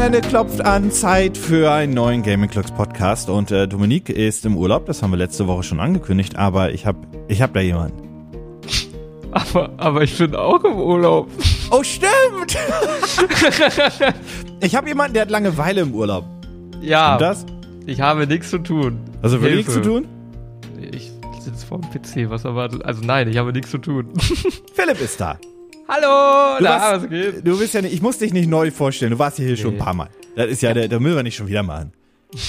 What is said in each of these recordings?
Wochenende klopft an, Zeit für einen neuen Gaming Clocks Podcast und äh, Dominique ist im Urlaub, das haben wir letzte Woche schon angekündigt, aber ich hab, ich hab da jemanden. Aber, aber ich bin auch im Urlaub. Oh, stimmt! ich habe jemanden, der hat Langeweile im Urlaub. Ja, Und das? ich habe nichts zu tun. Also wirklich nichts zu tun? Ich sitze vor dem PC, was erwartet? Also nein, ich habe nichts zu tun. Philipp ist da. Hallo, Du, na, warst- was geht? du bist ja nicht, ich muss dich nicht neu vorstellen, du warst hier, hier schon ein Nee. paar Mal. Das ist ja, der, da müssen wir nicht schon wieder machen.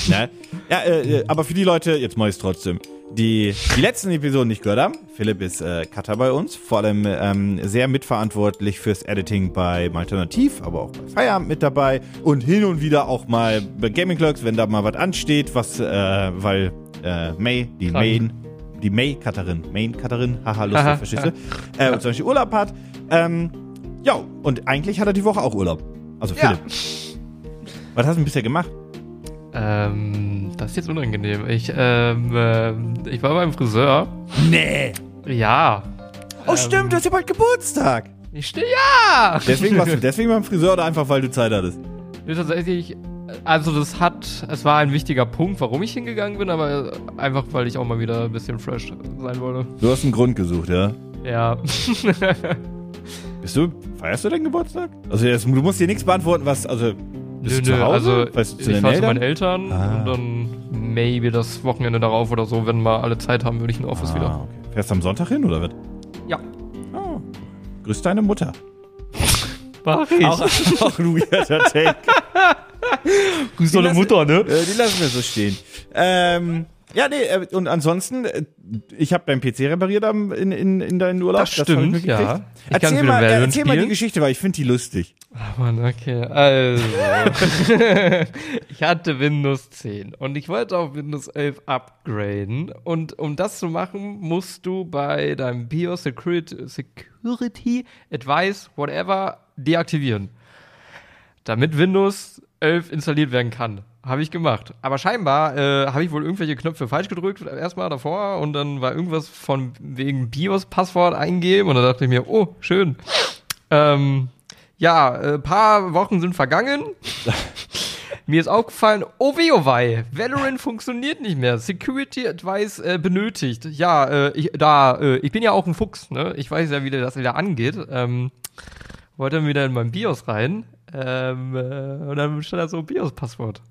ne? Ja, äh, äh, aber für die Leute, jetzt mach ich's trotzdem, die die letzten Episoden nicht gehört haben, Philipp ist äh, Cutter bei uns, vor allem ähm, sehr mitverantwortlich fürs Editing bei Alternativ, aber auch bei Feierabend mit dabei und hin und wieder auch mal bei Gaming Clerks, wenn da mal was ansteht, was, äh, weil äh, May, die Krank. Main, die May-Cutterin, Main-Cutterin, haha, lustig, Haha, verstehst du? Äh, und zum Beispiel Urlaub hat. Ähm, ja, und eigentlich hat er die Woche auch Urlaub. Also Ja. Philipp. Was hast du denn bisher gemacht? Ähm, das ist jetzt unangenehm. Ich, ähm, ähm, ich war beim Friseur. Nee. Ja. Oh Ähm, stimmt, du hast ja bald Geburtstag. Ich stehe, ja! Deswegen warst du deswegen beim Friseur oder einfach, weil du Zeit hattest? Nee, tatsächlich, also das hat, es war ein wichtiger Punkt, warum ich hingegangen bin, aber einfach, weil ich auch mal wieder ein bisschen fresh sein wollte. Du hast einen Grund gesucht, ja? Ja. Bist du, feierst du deinen Geburtstag? Also jetzt, du musst dir nichts beantworten, was, also, bist du Nö, Hause? also weißt du, zu ich fahre zu Eltern? meinen Eltern Ah. und dann maybe das Wochenende darauf oder so, wenn mal alle Zeit haben, würde ich in den Office wieder. Ah, okay. Fährst du am Sonntag hin, oder was? Ja. Oh. Grüß deine Mutter. Mach ich. Auch, auch ein weirder Take. Grüß deine Mutter, ne? Äh, die lassen wir so stehen. Ähm, ja, nee, äh, und ansonsten, äh, ich habe deinen PC repariert am, in, in, in deinen Urlaub. Das ich stimmt, mitgekriegt. ja. Ich kann's Erzähl, mal, äh, erzähl mal die spielen. Geschichte, weil ich finde die lustig. Ach man, okay. Also. ich hatte Windows 10 und ich wollte auf Windows 11 upgraden. Und um das zu machen, musst du bei deinem BIOS Security, Security Advice, whatever, deaktivieren. Damit Windows 11 installiert werden kann. Habe ich gemacht. Aber scheinbar äh, habe ich wohl irgendwelche Knöpfe falsch gedrückt, erstmal davor. Und dann war irgendwas von wegen BIOS-Passwort eingeben. Und da dachte ich mir, oh, schön. Ähm, ja, äh, paar Wochen sind vergangen. Mir ist aufgefallen, oh weh, oh wei, Valorant funktioniert nicht mehr. Security Advice äh, benötigt. Ja, äh, ich, da, äh, ich bin ja auch ein Fuchs, ne? Ich weiß ja, wie das wieder angeht. Ähm, wollte dann wieder in mein BIOS rein. Ähm, äh, und dann stand da so BIOS-Passwort.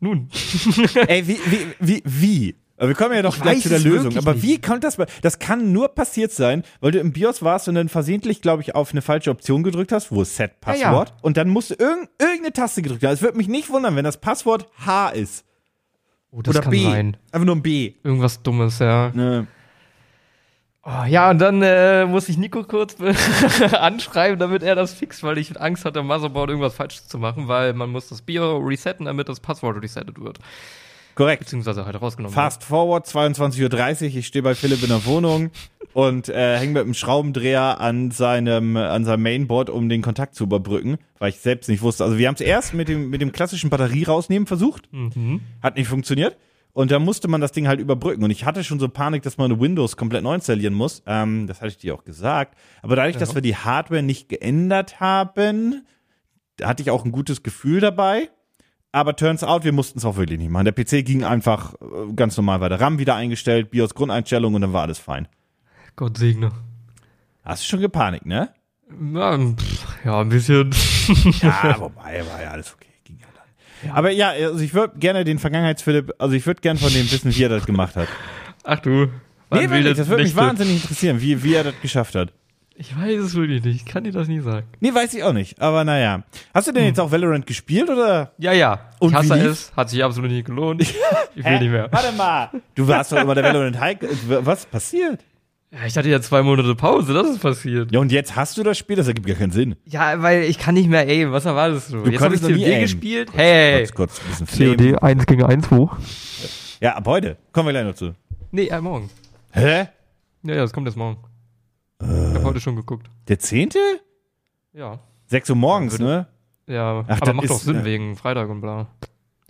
Nun. Ey, wie, wie, wie, wie? Aber wir kommen ja doch Ich gleich zu der Lösung. Aber nicht. wie kommt das? Das kann nur passiert sein, weil du im BIOS warst und dann versehentlich, glaube ich, auf eine falsche Option gedrückt hast, wo Set Passwort. Ja, Und dann musst du irgend, irgendeine Taste gedrückt haben. Es würde mich nicht wundern, wenn das Passwort H ist. Oh, das Oder kann B. sein. Einfach nur ein B. Irgendwas Dummes, ja. Ne. Oh, ja, und dann äh, muss ich Nico kurz anschreiben, damit er das fixt, weil ich Angst hatte, im Motherboard irgendwas falsch zu machen, weil man muss das BIO resetten, damit das Passwort resettet wird. Korrekt. Beziehungsweise halt rausgenommen Fast forward, 22.30 Uhr. Ich stehe bei Philipp in der Wohnung und äh, hänge mit einem Schraubendreher an seinem, an seinem Mainboard, um den Kontakt zu überbrücken, weil ich selbst nicht wusste. Also wir haben es erst mit dem, mit dem klassischen Batterie rausnehmen versucht. Mhm. Hat nicht funktioniert. Und da musste man das Ding halt überbrücken. Und ich hatte schon so Panik, dass man Windows komplett neu installieren muss. Ähm, das hatte ich dir auch gesagt. Aber dadurch, dass Ja. wir die Hardware nicht geändert haben, hatte ich auch ein gutes Gefühl dabei. Aber turns out, wir mussten es auch wirklich nicht machen. Der PC ging einfach äh, ganz normal weiter. RAM wieder eingestellt, BIOS Grundeinstellung und dann war alles fein. Gott segne. Hast du schon gepanikt, ne? Ja, pff, ja, ein bisschen. Ja, wobei, war ja alles okay. Ja. Aber ja, also ich würde gerne den Vergangenheitsphilipp, also ich würde gerne von dem wissen, wie er das gemacht hat. Ach du. Nee, wirklich, das würde mich wahnsinnig interessieren, wie, wie er das geschafft hat. Ich weiß es wirklich nicht. Ich kann dir das nie sagen. Nee, weiß ich auch nicht. Aber naja. Hast du denn jetzt auch Valorant gespielt oder? Ja, ja. Und ich hasse es. Hat sich absolut nicht gelohnt. Ich will nicht mehr. Warte mal. Du warst doch immer der Valorant High. Was passiert? Ja, ich hatte ja zwei Monate Pause. Das ist passiert. Ja, und jetzt hast du das Spiel? Das ergibt gar keinen Sinn. Ja, weil ich kann nicht mehr aimen. Was erwartest du? Du Jetzt habe ich konntest noch nie COD aimen. gespielt. Hey. Kurz, kurz, ein bisschen Flame. 1 gegen 1 hoch. Ja, ab heute. Kommen wir gleich noch zu. Nee, äh, morgen. Hä? Ja, ja, das kommt jetzt morgen. Ich Äh. habe heute schon geguckt. Der zehnte? Ja. 6 Uhr morgens, Würde- ne? Ja, Ach, aber das macht ist, doch Sinn äh, wegen Freitag und bla.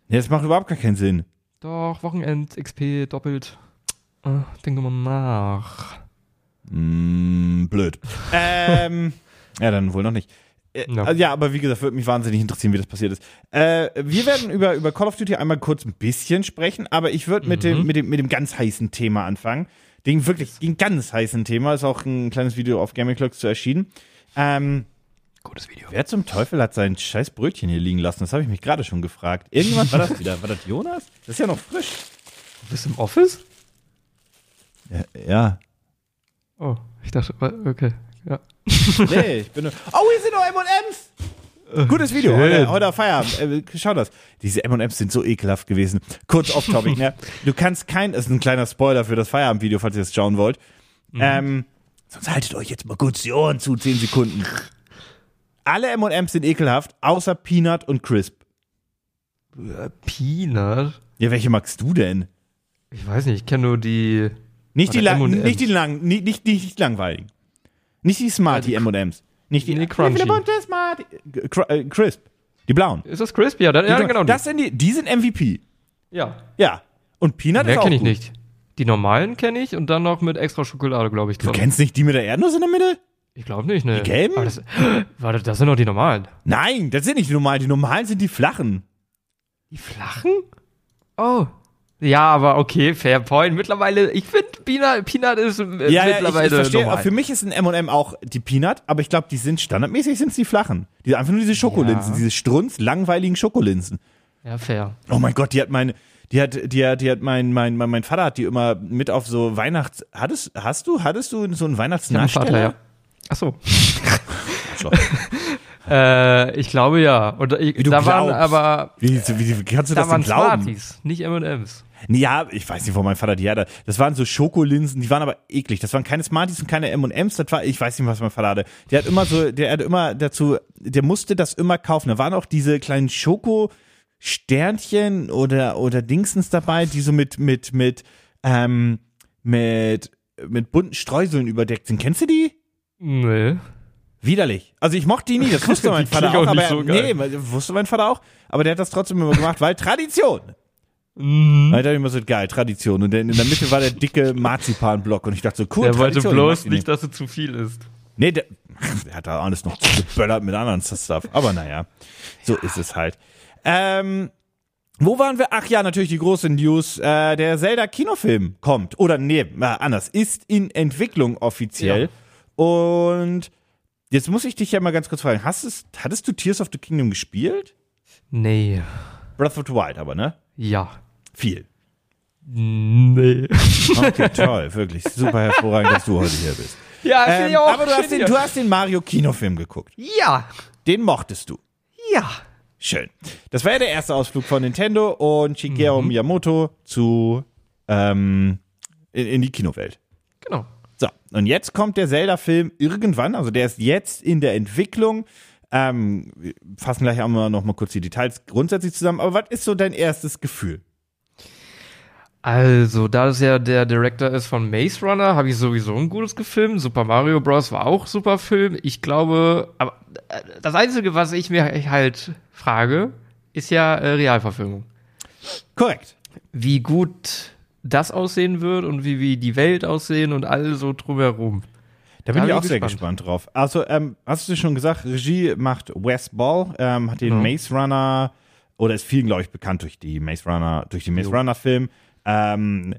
Ja, das macht überhaupt gar keinen Sinn. Doch, Wochenend, XP, doppelt. Äh, denk mal nach. Mm, blöd. ähm, ja, dann wohl noch nicht. Äh, Ja. also ja, aber wie gesagt, würde mich wahnsinnig interessieren, wie das passiert ist. Äh, wir werden über, über Call of Duty einmal kurz ein bisschen sprechen, aber ich würde mit, dem, mit, dem, mit dem ganz heißen Thema anfangen. Den wirklich, den ganz heißen Thema, ist auch ein kleines Video auf Gaming Clocks zu erschienen. Ähm, Gutes Video. wer zum Teufel hat sein scheiß Brötchen hier liegen lassen? Das habe ich mich gerade schon gefragt. Irgendjemand war das wieder? War das Jonas? Das ist ja noch frisch. Du bist im Office? Ja. ja. Oh, ich dachte, okay. Ja. Nee, ich bin nur. Oh, hier sind noch M&M's! Gutes Video, heute, heute Feierabend. Äh, schau das. Diese M&M's sind so ekelhaft gewesen. Kurz off-topic, ne? Du kannst kein, das ist ein kleiner Spoiler für das Feierabendvideo, falls ihr das schauen wollt. Ähm, sonst haltet euch jetzt mal kurz die Ohren zu, 10 Sekunden. Alle M&M's sind ekelhaft, außer Peanut und Crisp. Peanut? Ja, welche magst du denn? Ich weiß nicht, ich kenne nur die. Nicht die, nicht die lang, nicht, nicht, nicht, nicht langweiligen. Nicht die Smarty M&M's. Nicht die Nee, crunchy. Wie Smarty? Cr äh, Crisp. Die blauen. Ist das Crisp? Ja, dann, ja genau. das sind die, die sind MVP. ja. Ja. Und Peanut Mehr ist auch kenne ich gut. nicht. Die normalen kenne ich und dann noch mit extra Schokolade, glaube ich. Du kennst nicht die mit der Erdnuss in der Mitte? Ich glaube nicht, ne. Die gelben? Das, warte, das sind doch die normalen. Nein, das sind nicht die normalen. Die normalen sind die flachen. Die flachen? Oh. Ja, aber okay, fair point. Mittlerweile, ich finde, Peanut, Peanut ist äh, Ja, ja, ich, mittlerweile ich verstehe. normal. Für mich ist ein M&M auch die Peanut, aber ich glaube, die sind standardmäßig sind die flachen. Die einfach nur diese Schokolinsen, Ja. diese strunz langweiligen Schokolinsen. Ja, fair. Oh mein Gott, die hat meine die hat die hat die hat mein mein mein, mein Vater hat die immer mit auf so Weihnachts hattest hast du hattest du so einen Weihnachtsnachsteller? Vater, ja. Ach so. Äh, ich glaube ja. Und ich, da waren glaubst. aber Wie, wie, kannst du da das denn waren glauben? Smarties, nicht M&M's. Ja, ich weiß nicht, wo mein Vater die hatte. Das waren so Schokolinsen, die waren aber eklig. Das waren keine Smarties und keine M&M's. Das war, ich weiß nicht, was mein Vater hatte. Der hat immer so, der hat immer dazu, der musste das immer kaufen. Da waren auch diese kleinen Schoko-Sternchen oder, oder Dingsens dabei, die so mit, mit, mit, ähm, mit, mit bunten Streuseln überdeckt sind. Kennst du die? Nee. Widerlich. Also ich mochte die nie, das wusste mein Vater auch, auch aber nicht so geil. nee, wusste mein Vater auch, aber der hat das trotzdem immer gemacht, weil Tradition. Mhm. Da dachte ich immer so, geil, Tradition. Und in der Mitte war der dicke Marzipanblock und ich dachte so, cool, Der wollte Tradition, bloß nicht, dass es zu viel ist. Nee, der, der hat da alles noch geböllert mit anderen Stuff. Aber naja, so ist es halt. Ähm, wo waren wir? Ach ja, natürlich die große News. Äh, der Zelda-Kinofilm kommt. Oder nee, äh, anders. Ist in Entwicklung offiziell. Und jetzt muss ich dich ja mal ganz kurz fragen. Hast es, hattest du Tears of the Kingdom gespielt? Nee. Breath of the Wild aber, ne? Ja. Viel. Nee. Okay, toll. Wirklich super hervorragend, dass du heute hier bist. Ja, Ähm, aber du hast, den, du hast den Mario-Kinofilm geguckt. Ja. Den mochtest du. Ja. Schön. Das war ja der erste Ausflug von Nintendo und Shigeru Miyamoto zu ähm, in, in die Kinowelt. Genau. So, und jetzt kommt der Zelda-Film irgendwann, also der ist jetzt in der Entwicklung. Ähm, wir fassen gleich einmal noch mal kurz die Details grundsätzlich zusammen, aber was ist so dein erstes Gefühl? Also, da es ja der Director ist von Maze Runner, habe ich sowieso ein gutes Gefilm. Super Mario Bros. war auch super Film. Ich glaube, aber äh, das Einzige, was ich mir halt frage, ist ja äh, Realverfilmung. Korrekt. Wie gut das aussehen wird und wie, wie die Welt aussehen und all so drumherum. Da bin ich auch sehr gespannt. drauf. Also, ähm, hast du schon gesagt, Regie macht Wes Ball, ähm, hat den Ja. Maze Runner, oder ist vielen, glaube ich, bekannt durch die Maze Runner, durch die Maze Jo. Runner Film. Ähm,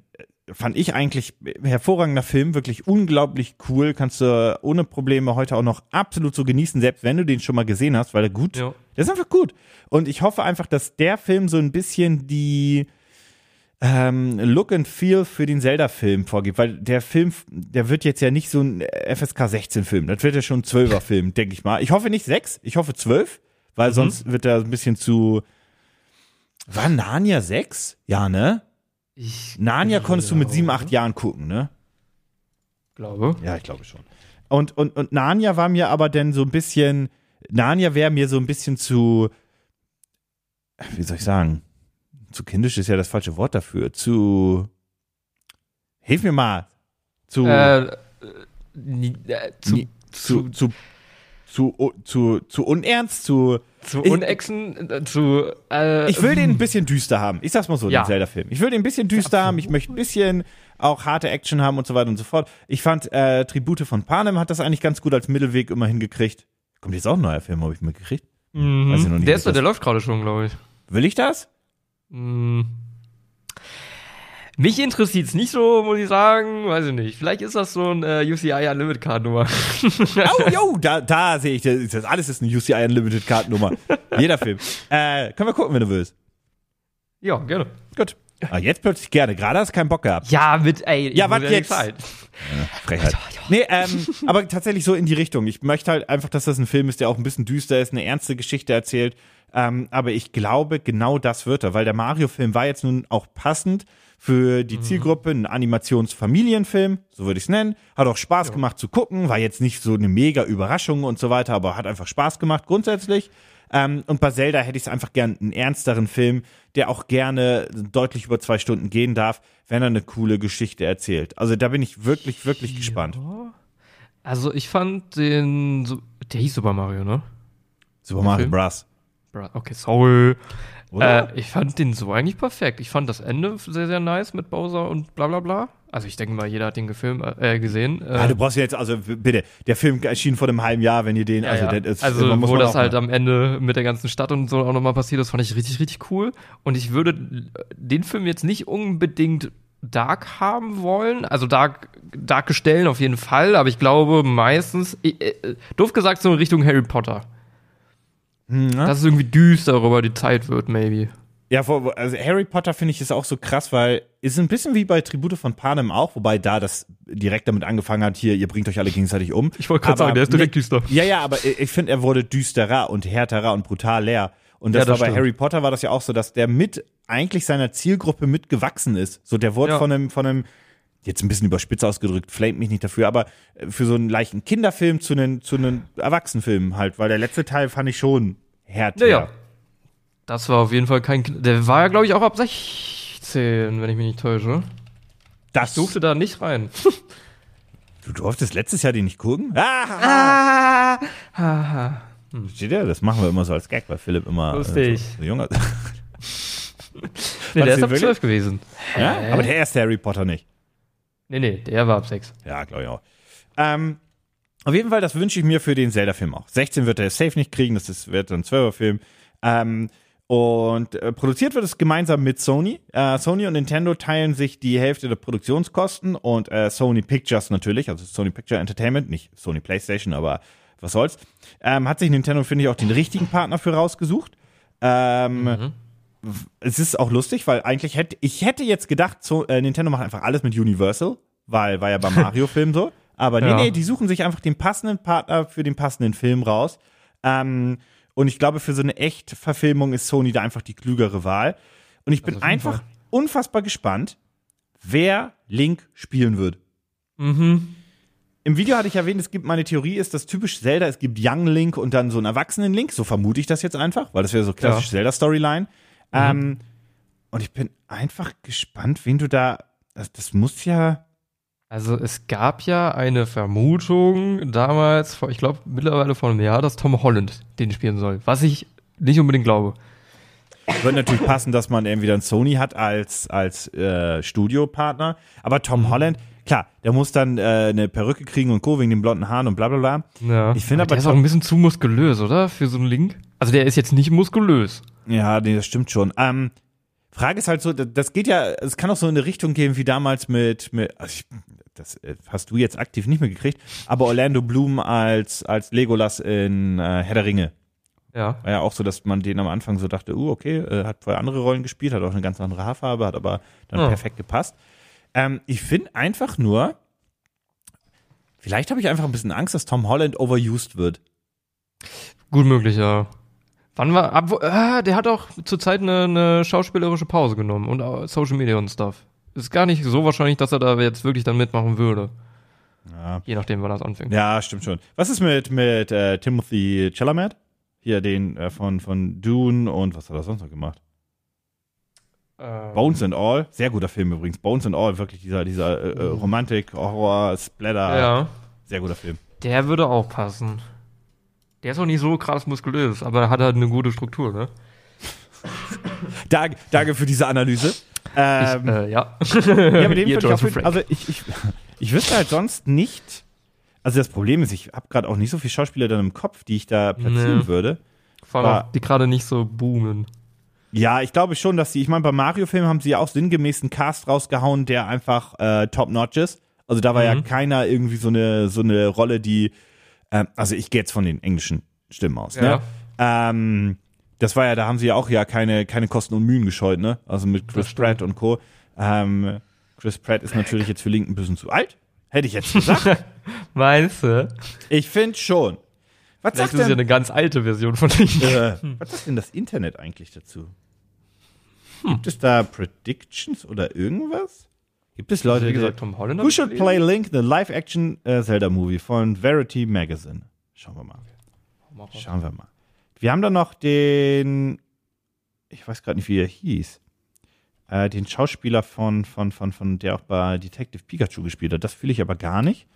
fand ich eigentlich hervorragender Film, wirklich unglaublich cool. Kannst du ohne Probleme heute auch noch absolut so genießen, selbst wenn du den schon mal gesehen hast, weil er gut, Ja. der ist einfach gut. Und ich hoffe einfach, dass der Film so ein bisschen die ähm, Look and Feel für den Zelda-Film vorgibt, weil der Film, der wird jetzt ja nicht so ein FSK 16-Film, das wird ja schon ein 12er-Film, denke ich mal. Ich hoffe nicht 6, ich hoffe 12, weil sonst wird er ein bisschen zu. War Narnia 6? Ja, ne? Ich Narnia konntest du mit glaube. 7, 8 Jahren gucken, ne? glaube. Ja, ich glaube schon. Und, und, und Narnia war mir aber dann so ein bisschen, Narnia wäre mir so ein bisschen zu, wie soll ich sagen, zu kindisch ist ja das falsche Wort dafür, zu, hilf mir mal, zu, Äh, äh, äh, zu, nie- zu, zu, zu, zu, zu unernst, zu, zu Unexen, äh, zu. Äh, ich will den ein bisschen düster haben. Ich sag's mal so, Ja. den Zelda-Film. Ich will den ein bisschen düster haben, ich möchte ein bisschen auch harte Action haben und so weiter und so fort. Ich fand, äh, Tribute von Panem hat das eigentlich ganz gut als Mittelweg immer hingekriegt. Kommt jetzt auch ein neuer Film, habe ich mitgekriegt. Mhm. Weiß ich noch nicht, der ist, der läuft gerade schon, glaube ich. Will ich das? Mm. Mich interessiert es nicht so, muss ich sagen. Weiß ich nicht. Vielleicht ist das so ein äh, UCI Unlimited Card Nummer. Oh, jo, da, da sehe ich, das, das alles ist eine UCI Unlimited Kartennummer. Jeder Film. Äh, können wir gucken, wenn du willst. ja, gerne. Gut. Ah, jetzt plötzlich gerne. Gerade hast du keinen Bock gehabt. Ja, mit, ey. Ja, was jetzt? Zeit. Frechheit. Nee, ähm, aber tatsächlich so in die Richtung. Ich möchte halt einfach, dass das ein Film ist, der auch ein bisschen düster ist, eine ernste Geschichte erzählt. Ähm, aber ich glaube, genau das wird er, weil der Mario-Film war jetzt nun auch passend für die Zielgruppe, ein Animationsfamilienfilm, so würde ich es nennen. Hat auch Spaß gemacht zu gucken, war jetzt nicht so eine mega Überraschung und so weiter, aber hat einfach Spaß gemacht grundsätzlich. Ähm, und bei Zelda hätte ich es einfach gern einen ernsteren Film, der auch gerne deutlich über zwei Stunden gehen darf, wenn er eine coole Geschichte erzählt. Also da bin ich wirklich, wirklich gespannt. Also, ich fand den. Der hieß Super Mario, ne? Super Mario? Bros. Okay, sorry. Äh, ich fand den so eigentlich perfekt. Ich fand das Ende sehr, sehr nice mit Bowser und bla bla bla. Also ich denke mal, jeder hat den Gefilm, äh, gesehen. Äh, ja, du brauchst jetzt, also bitte, der Film erschien vor einem halben Jahr, wenn ihr den, ja, also, ja. das ist, also wo das halt mal- am Ende mit der ganzen Stadt und so auch nochmal passiert ist, fand ich richtig, richtig cool. Und ich würde den Film jetzt nicht unbedingt dark haben wollen. Also dark, darke Stellen auf jeden Fall, aber ich glaube meistens, äh, äh, doof gesagt, so in Richtung Harry Potter. Hm, ne? Dass es irgendwie düster über die Zeit wird, maybe. Ja, also Harry Potter finde ich ist auch so krass, weil ist ein bisschen wie bei Tribute von Panem auch, wobei da das direkt damit angefangen hat, hier, ihr bringt euch alle gegenseitig um. Ich wollte gerade sagen, der ist direkt nee, düster. Ja, ja, aber ich finde, er wurde düsterer und härterer und brutal leer. Und das, Ja, das war bei. Harry Potter war das ja auch so, dass der mit eigentlich seiner Zielgruppe mitgewachsen ist. So, der wurde Ja. von einem, von einem, jetzt ein bisschen überspitzt ausgedrückt, flamet mich nicht dafür, aber äh, für so einen leichten Kinderfilm zu einem, zu einem Erwachsenenfilm halt, weil der letzte Teil fand ich schon härter. Naja. Das war auf jeden Fall kein. Der war ja, glaube ich, auch ab 16, wenn ich mich nicht täusche. Das Durfte da nicht rein. Du durftest letztes Jahr den nicht gucken? Ah, Haha. Steht ja, das machen wir immer so als Gag, weil Philipp immer Lustig. Äh, so, so jung ist. Nee, der ist ab wirklich? 12 gewesen. ja? Aber der erste Harry Potter nicht. Nee, nee, der war ab 6. Ja, glaube ich auch. Ähm, auf jeden Fall, das wünsche ich mir für den Zelda-Film auch. 16 wird er safe nicht kriegen, das ist, wird ein 12er-Film. Ähm, und äh, produziert wird es gemeinsam mit Sony. Äh, Sony und Nintendo teilen sich die Hälfte der Produktionskosten und äh, Sony Pictures natürlich, also Sony Picture Entertainment, nicht Sony PlayStation, aber was soll's. Ähm, hat sich Nintendo, finde ich, auch den richtigen Partner für rausgesucht. Ähm, es ist auch lustig, weil eigentlich hätte ich hätte jetzt gedacht, so, äh, Nintendo macht einfach alles mit Universal, weil war ja beim Mario-Film so. Aber nee, Ja. nee, die suchen sich einfach den passenden Partner für den passenden Film raus. Ähm, und ich glaube, für so eine Echt-Verfilmung ist Sony da einfach die klügere Wahl. Und ich bin jeden einfach Fall. unfassbar gespannt, wer Link spielen wird. Mhm. Im Video hatte ich erwähnt, es gibt, meine Theorie ist, dass typisch Zelda, es gibt Young Link und dann so einen erwachsenen Link, so vermute ich das jetzt einfach, weil das wäre so klassisch Ja. Zelda-Storyline. Mhm. Ähm, und ich bin einfach gespannt, wen du da, das, das muss ja, Also es gab ja eine Vermutung damals, ich glaube mittlerweile vor einem Jahr, dass Tom Holland den spielen soll. Was ich nicht unbedingt glaube. wird natürlich passen, dass man irgendwie dann Sony hat als, als äh, Studiopartner, aber Tom Mhm. Holland, klar, der muss dann äh, eine Perücke kriegen und Co. wegen den blonden Haaren und bla bla bla. Ja. Ich finde aber der ist auch ein bisschen zu muskulös, oder? Für so einen Link. Also der ist jetzt nicht muskulös. Ja, nee, das stimmt schon. Ähm, Frage ist halt so, das- geht ja, es kann auch so in eine Richtung gehen wie damals mit, mit also ich, das äh, hast du jetzt aktiv nicht mehr gekriegt, aber Orlando Bloom als, als Legolas in äh, Herr der Ringe. Ja. War ja auch so, dass man den am Anfang so dachte, uh, okay, äh, hat vorher andere Rollen gespielt, hat auch eine ganz andere Haarfarbe, hat aber dann Ja. perfekt gepasst. Ähm, ich finde einfach nur, vielleicht habe ich einfach ein bisschen Angst, dass Tom Holland overused wird. Gut möglich, ja. Wann war, ab, ah, der hat auch zurzeit eine, eine schauspielerische Pause genommen und auch Social Media und Stuff. Ist gar nicht so wahrscheinlich, dass er da jetzt wirklich dann mitmachen würde. Ja. Je nachdem, wann das anfängt. Ja, stimmt schon. Was ist mit, mit äh, Timothy Chalamet? Hier den äh, von, von Dune und was hat er sonst noch gemacht? Ähm, Bones and All. Sehr guter Film übrigens. Bones and All, wirklich dieser, dieser äh, äh, Romantik, Horror, Splatter. Ja. Sehr guter Film. Der würde auch passen. Der ist auch nicht so krass muskulös, aber er hat halt eine gute Struktur, ne? Danke, danke für diese Analyse. Ähm, äh, ja. ja, mit dem Ihr ich jeden Frank. Also ich, ich, ich wüsste halt sonst nicht. Also das Problem ist, ich habe gerade auch nicht so viele Schauspieler dann im Kopf, die ich da platzieren Nee. würde. Vor allem auch, die gerade nicht so boomen. Ja, ich glaube schon, dass sie, ich meine, bei Mario-Filmen haben sie ja auch sinngemäß einen Cast rausgehauen, der einfach äh, top-notch ist. Also da war ja Mhm. keiner irgendwie so eine, so eine Rolle, die, ähm, also ich gehe jetzt von den englischen Stimmen aus, ne? Ähm, das war ja, da haben sie ja auch ja keine, keine Kosten und Mühen gescheut, ne? Also mit Chris. Pratt und Co. Ähm, Chris Pratt ist natürlich jetzt für Link ein bisschen zu alt. Hätte ich jetzt gesagt. Meinst du? ich finde schon. Was Vielleicht sagt ist es ja denn, eine ganz alte Version von Link. äh, was sagt denn das Internet eigentlich dazu? Gibt es da Predictions oder irgendwas? Gibt es Leute, Wie die gesagt, Tom Holland. Who should play Link, the live-action äh, Zelda-Movie von Verity Magazine? Schauen wir mal. Schauen wir mal. Wir haben da noch den, ich weiß gerade nicht, wie er hieß, äh, den Schauspieler von, von, von, von, der auch bei Detective Pikachu gespielt hat. Das fühle ich aber gar nicht.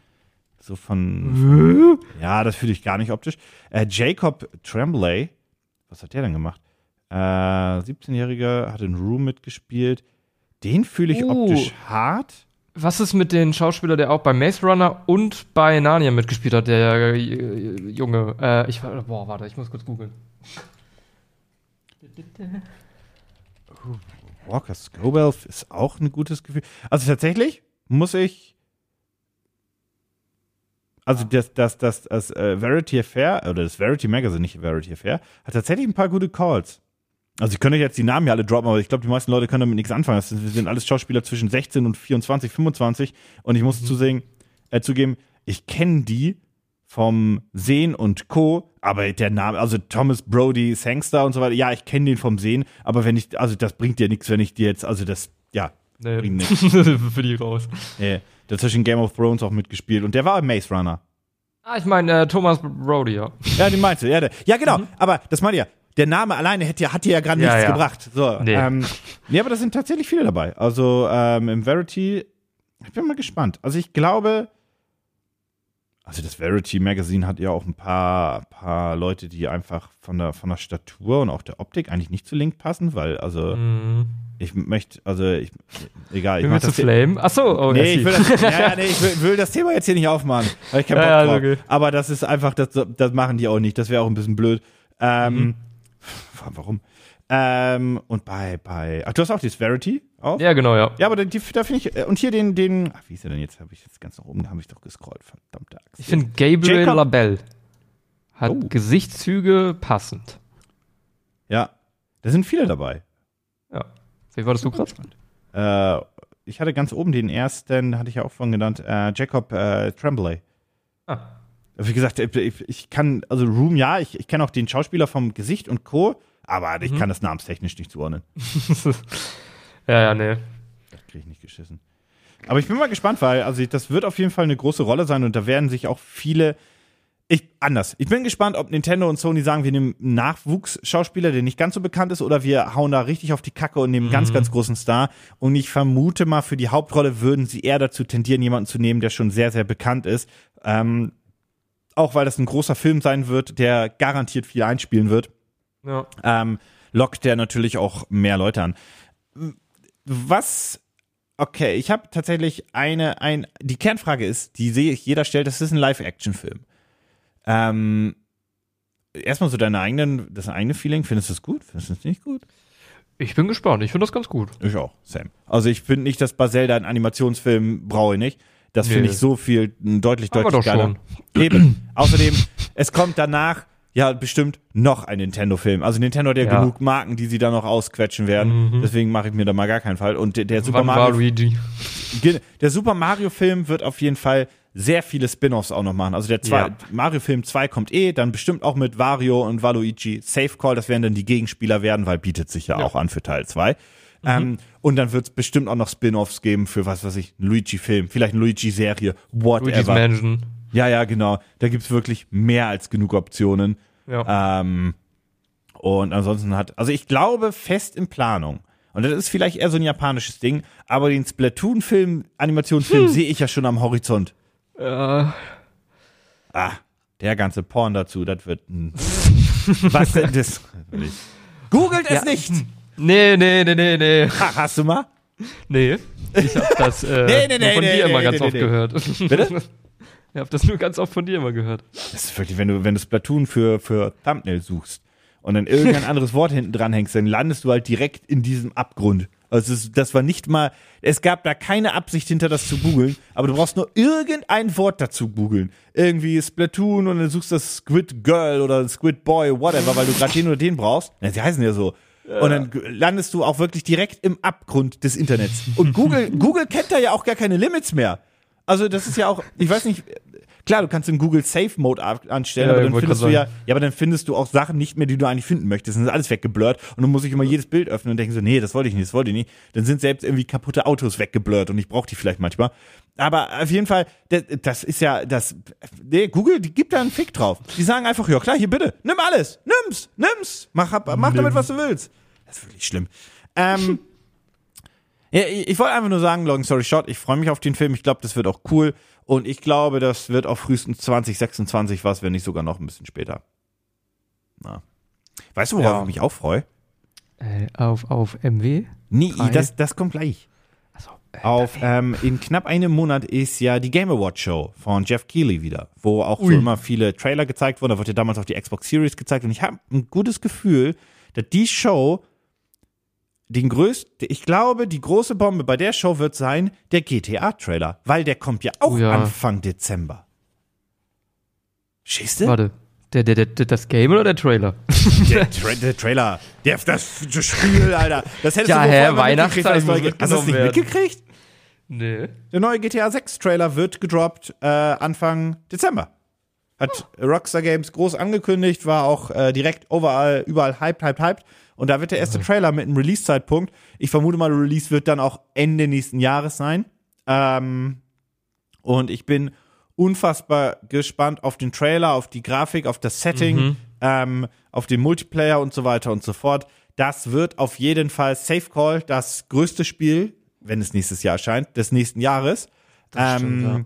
So von, ja, das fühle ich gar nicht optisch. Äh, Jacob Tremblay, was hat der denn gemacht? Äh, 17-Jähriger, hat in Room mitgespielt. Den fühle ich Oh. optisch hart. Was ist mit dem Schauspieler, der auch bei Maze Runner und bei Narnia mitgespielt hat, der äh, Junge? Äh, ich war, boah, warte, ich muss kurz googeln. Walker Scobell ist auch ein gutes Gefühl. Also tatsächlich muss ich. Also das, das, das, das äh, Verity Affair, oder das Verity Magazine, nicht Verity Affair, hat tatsächlich ein paar gute Calls. Also ich könnte jetzt die Namen ja alle droppen, aber ich glaube, die meisten Leute können damit nichts anfangen. Das sind, alles Schauspieler zwischen 16 und 24, 25. Und ich muss zusehen, äh, zugeben, ich kenne die vom Sehen und Co., aber der Name, also Thomas Brody Sangster und so weiter, ja, ich kenne den vom Sehen, aber wenn ich, also das bringt dir nichts, wenn ich dir jetzt, also das, ja, Nee, bringt nichts. für die raus. Nee, der zwischen Game of Thrones auch mitgespielt und der war Maze Runner. Ah, ich meine, äh, Thomas Brody, ja. Ja, den meinst du, ja, der, ja genau, aber das meine ich ja. Der Name alleine hätte ja, hat dir ja gerade Ja, nichts ja. gebracht. So, Nee. ähm, nee, aber da sind tatsächlich viele dabei. Also ähm, im Verity, ich bin mal gespannt. Also ich glaube, also das Verity Magazine hat ja auch ein paar, paar Leute, die einfach von der, von der Statur und auch der Optik eigentlich nicht zu Link passen, weil, also Mhm. ich möchte, also ich, egal, ich du das Flame? Achso, oh, Nee, ich will das, ja, ja, nee, ich will, will das Thema jetzt hier nicht aufmachen. Hab ich keinen Bock Ja, ja, drauf. okay. Aber das ist einfach, das, das machen die auch nicht. Das wäre auch ein bisschen blöd. Ähm, Mhm. Warum? Ähm, und bei, bei, ach, du hast auch die Verity auch? Ja, genau, ja. Ja, aber die, da finde ich, äh, und hier den, den, ach, wie ist er denn jetzt? Habe ich jetzt ganz nach oben, habe ich doch gescrollt, verdammte Axt. Ich finde Gabriel Jacob- Labelle hat Oh. Gesichtszüge passend. Ja, da sind viele dabei. Ja. Wie war das du gerade? Äh, ich hatte ganz oben den ersten, hatte ich ja auch vorhin genannt, äh, Jacob äh, Tremblay. Ah. Wie gesagt, ich, ich kann, also Room, ja, ich, ich kenne auch den Schauspieler vom Gesicht und Co., aber ich kann das namenstechnisch nicht zuordnen. ja, ja, nee. Das kriege ich nicht geschissen. Aber ich bin mal gespannt, weil, also das wird auf jeden Fall eine große Rolle sein und da werden sich auch viele. Ich, anders. Ich bin gespannt, ob Nintendo und Sony sagen, wir nehmen einen Nachwuchsschauspieler, der nicht ganz so bekannt ist, oder wir hauen da richtig auf die Kacke und nehmen einen ganz, ganz großen Star. Und ich vermute mal, für die Hauptrolle würden sie eher dazu tendieren, jemanden zu nehmen, der schon sehr, sehr bekannt ist. Ähm, auch weil das ein großer Film sein wird, der garantiert viel einspielen wird Ja. ähm, lockt der natürlich auch mehr Leute an. Was, okay, ich habe tatsächlich eine, ein, die Kernfrage ist, die sehe ich, jeder stellt, das ist ein Live-Action-Film. Ähm, erstmal so deine eigenen, das eigene Feeling, findest du es gut? Findest du es nicht gut? Ich bin gespannt. Ich finde das ganz gut. Ich auch, Sam. Also ich finde nicht, dass bei Zelda ein Animationsfilm brauche ich nicht. Das finde Nee. ich so viel, deutlich, deutlich doch geiler. Eben. Außerdem, es kommt danach ja bestimmt noch ein Nintendo-Film. Also Nintendo hat ja, Ja. genug Marken, die sie da noch ausquetschen werden. Deswegen mache ich mir da mal gar keinen Fall. Und der, der Super Wann Mario, der Super Mario Film wird auf jeden Fall sehr viele Spin-offs auch noch machen. Also der zwei, Ja. Mario Film 2 kommt eh, dann bestimmt auch mit Wario und Waluigi Safe Call, das werden dann die Gegenspieler werden, weil bietet sich ja, auch an für Teil 2. Ähm, und dann wird es bestimmt auch noch Spin-offs geben für was weiß ich, einen Luigi-Film, vielleicht eine Luigi-Serie, Luigi's whatever. Mansion. Ja, ja, genau. Da gibt's wirklich mehr als genug Optionen. Ja. Ähm, und ansonsten hat, also ich glaube fest in Planung. Und das ist vielleicht eher so ein japanisches Ding, aber den Splatoon-Film, Animationsfilm sehe ich ja schon am Horizont. Äh, Ah, der ganze Porn dazu, das wird ein. Was denn das? Googelt es Ja. nicht! Nee, nee, nee, nee, nee. Ha, hast du mal? Nee. Ich hab das äh, Nee, nee, nee, von dir immer ganz oft gehört. Bitte? Ich habe das nur ganz oft von dir immer gehört. Das ist wirklich, wenn du, wenn du Splatoon für, für Thumbnail suchst und dann irgendein anderes Wort hinten dran hängst, dann landest du halt direkt in diesem Abgrund. Also das, das war nicht mal, es gab da keine Absicht hinter das zu googeln, aber du brauchst nur irgendein Wort dazu googeln. Irgendwie Splatoon und dann suchst du das Squid Girl oder Squid Boy, whatever, weil du gerade den oder den brauchst. Ja, sie heißen ja so. Und dann landest du auch wirklich direkt im Abgrund des Internets. Und Google, Google kennt da ja auch gar keine Limits mehr. Also das ist ja auch, ich weiß nicht, klar, du kannst den Google Safe Mode anstellen, Ja, aber dann findest du ja, ja, aber dann findest du auch Sachen nicht mehr, die du eigentlich finden möchtest. Dann ist alles weggeblurrt und du musst dich immer jedes Bild öffnen und denken so, nee, das wollte ich nicht, das wollte ich nicht. Dann sind selbst irgendwie kaputte Autos weggeblurrt und ich brauche die vielleicht manchmal. Aber auf jeden Fall, das, das ist ja, das, nee, Google, die gibt da einen Fick drauf. Die sagen einfach, ja klar, hier bitte, nimm alles, nimm's, nimm's, mach, mach damit, was du willst. Das ist wirklich schlimm. Ähm, ja, ich, ich wollte einfach nur sagen, long story short, ich freue mich auf den Film. Ich glaube, das wird auch cool. Und ich glaube, das wird auch frühestens 2026 was, wenn nicht sogar noch ein bisschen später. Na. Weißt du, worauf Ja. ich mich auch freue? Äh, auf, auf MW? Nee, das, das kommt gleich. Achso. Auf, ähm, in knapp einem Monat ist ja die Game Awards Show von Jeff Keighley wieder, wo auch so immer viele Trailer gezeigt wurden. Da wurde ja damals auch die Xbox Series gezeigt. Und ich habe ein gutes Gefühl, dass die Show den größten, ich glaube, die große Bombe bei der Show wird sein der GTA-Trailer, weil der kommt ja auch Oh ja. Anfang Dezember. Schießt du? Warte. Der, der, der, das Game oder der Trailer? Der, Tra der Trailer, der, das, das Spiel, Alter. Das hättest Ja, du hä, Weihnachtszeit als neue- Hast du das nicht werden. mitgekriegt? Nee. Der neue GTA 6 Trailer wird gedroppt äh, Anfang Dezember. Hat Rockstar Games groß angekündigt, war auch äh, direkt overall, überall hyped, hyped, hyped. Und da wird der erste Trailer mit einem Release-Zeitpunkt. Ich vermute mal, Release wird dann auch Ende nächsten Jahres sein. Ähm, und ich bin unfassbar gespannt auf den Trailer, auf die Grafik, auf das Setting, ähm, auf den Multiplayer und so weiter und so fort. Das wird auf jeden Fall Safe Call, das größte Spiel, wenn es nächstes Jahr erscheint, des nächsten Jahres. Das stimmt, ähm,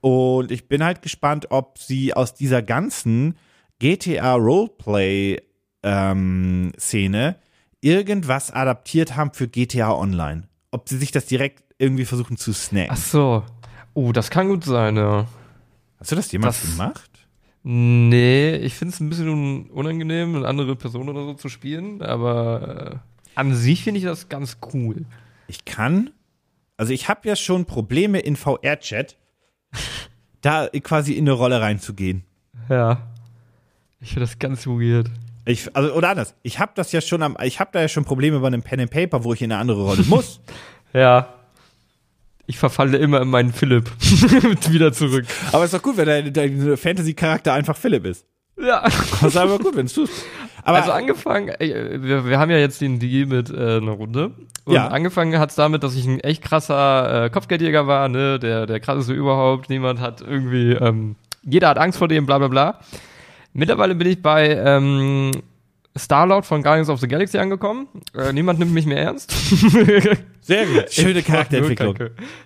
Und ich bin halt gespannt, ob sie aus dieser ganzen GTA Roleplay ähm, Szene irgendwas adaptiert haben für GTA Online. Ob sie sich das direkt irgendwie versuchen zu snacken. Ach so. Oh, das kann gut sein, ja. Hast du das jemals Das- gemacht? Nee, ich finde es ein bisschen un unangenehm, eine andere Person oder so zu spielen, aber äh, an sich finde ich das ganz cool. Ich kann, also ich habe ja schon Probleme in VR-Chat, da quasi in eine Rolle reinzugehen. Ja. Ich finde das ganz weird. Ich, also, oder anders, ich habe das ja schon am, ich habe da ja schon Probleme bei einem Pen and Paper, wo ich in eine andere Rolle muss. Ja. Ich verfalle immer in meinen Philipp wieder zurück. Aber ist doch gut, wenn dein, dein Fantasy-Charakter einfach Philipp ist. Ja. Das ist aber gut, wenn es tust. Aber also angefangen, äh, wir, wir haben ja jetzt den Deal mit äh, einer Runde. Und Ja. angefangen hat's damit, dass ich ein echt krasser äh, Kopfgeldjäger war, ne, der, der krasseste überhaupt. Niemand hat irgendwie, ähm, jeder hat Angst vor dem, bla bla bla. Mittlerweile bin ich bei ähm, Starlord von Guardians of the Galaxy angekommen. Äh, niemand nimmt mich mehr ernst. sehr gut. Schöne Charakterentwicklung.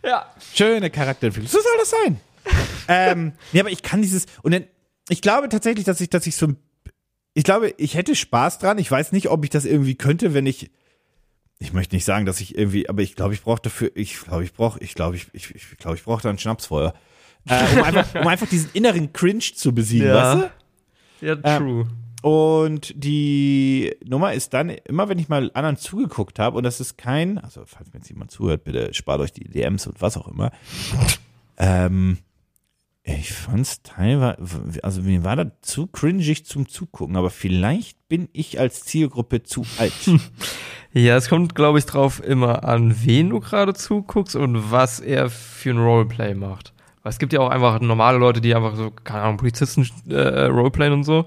Ja. Schöne Charakterentwicklung. So soll das sein. ähm, nee, aber ich kann dieses, und dann, ich glaube tatsächlich, dass ich, dass ich so, ein- ich glaube, ich hätte Spaß dran. Ich weiß nicht, ob ich das irgendwie könnte, wenn ich, ich möchte nicht sagen, dass ich irgendwie, aber ich glaube, ich brauche dafür, ich glaube, ich brauche, ich glaube, ich, ich, ich glaube, ich brauche da ein Schnapsfeuer. Äh, um, einfach, um einfach diesen inneren Cringe zu besiegen, Ja. weißt du? Ja, true. Und die Nummer ist dann, immer wenn ich mal anderen zugeguckt habe, und das ist kein, also falls mir jetzt jemand zuhört, bitte spart euch die DMs und was auch immer. ähm, ich fand's teilweise, also mir war das zu cringig zum Zugucken, aber vielleicht bin ich als Zielgruppe zu alt. Ja, es kommt, glaube ich, drauf immer an, wen du gerade zuguckst und was er für ein Roleplay macht. Weil es gibt ja auch einfach normale Leute, die einfach so, keine Ahnung, Polizisten äh, Roleplayen und so.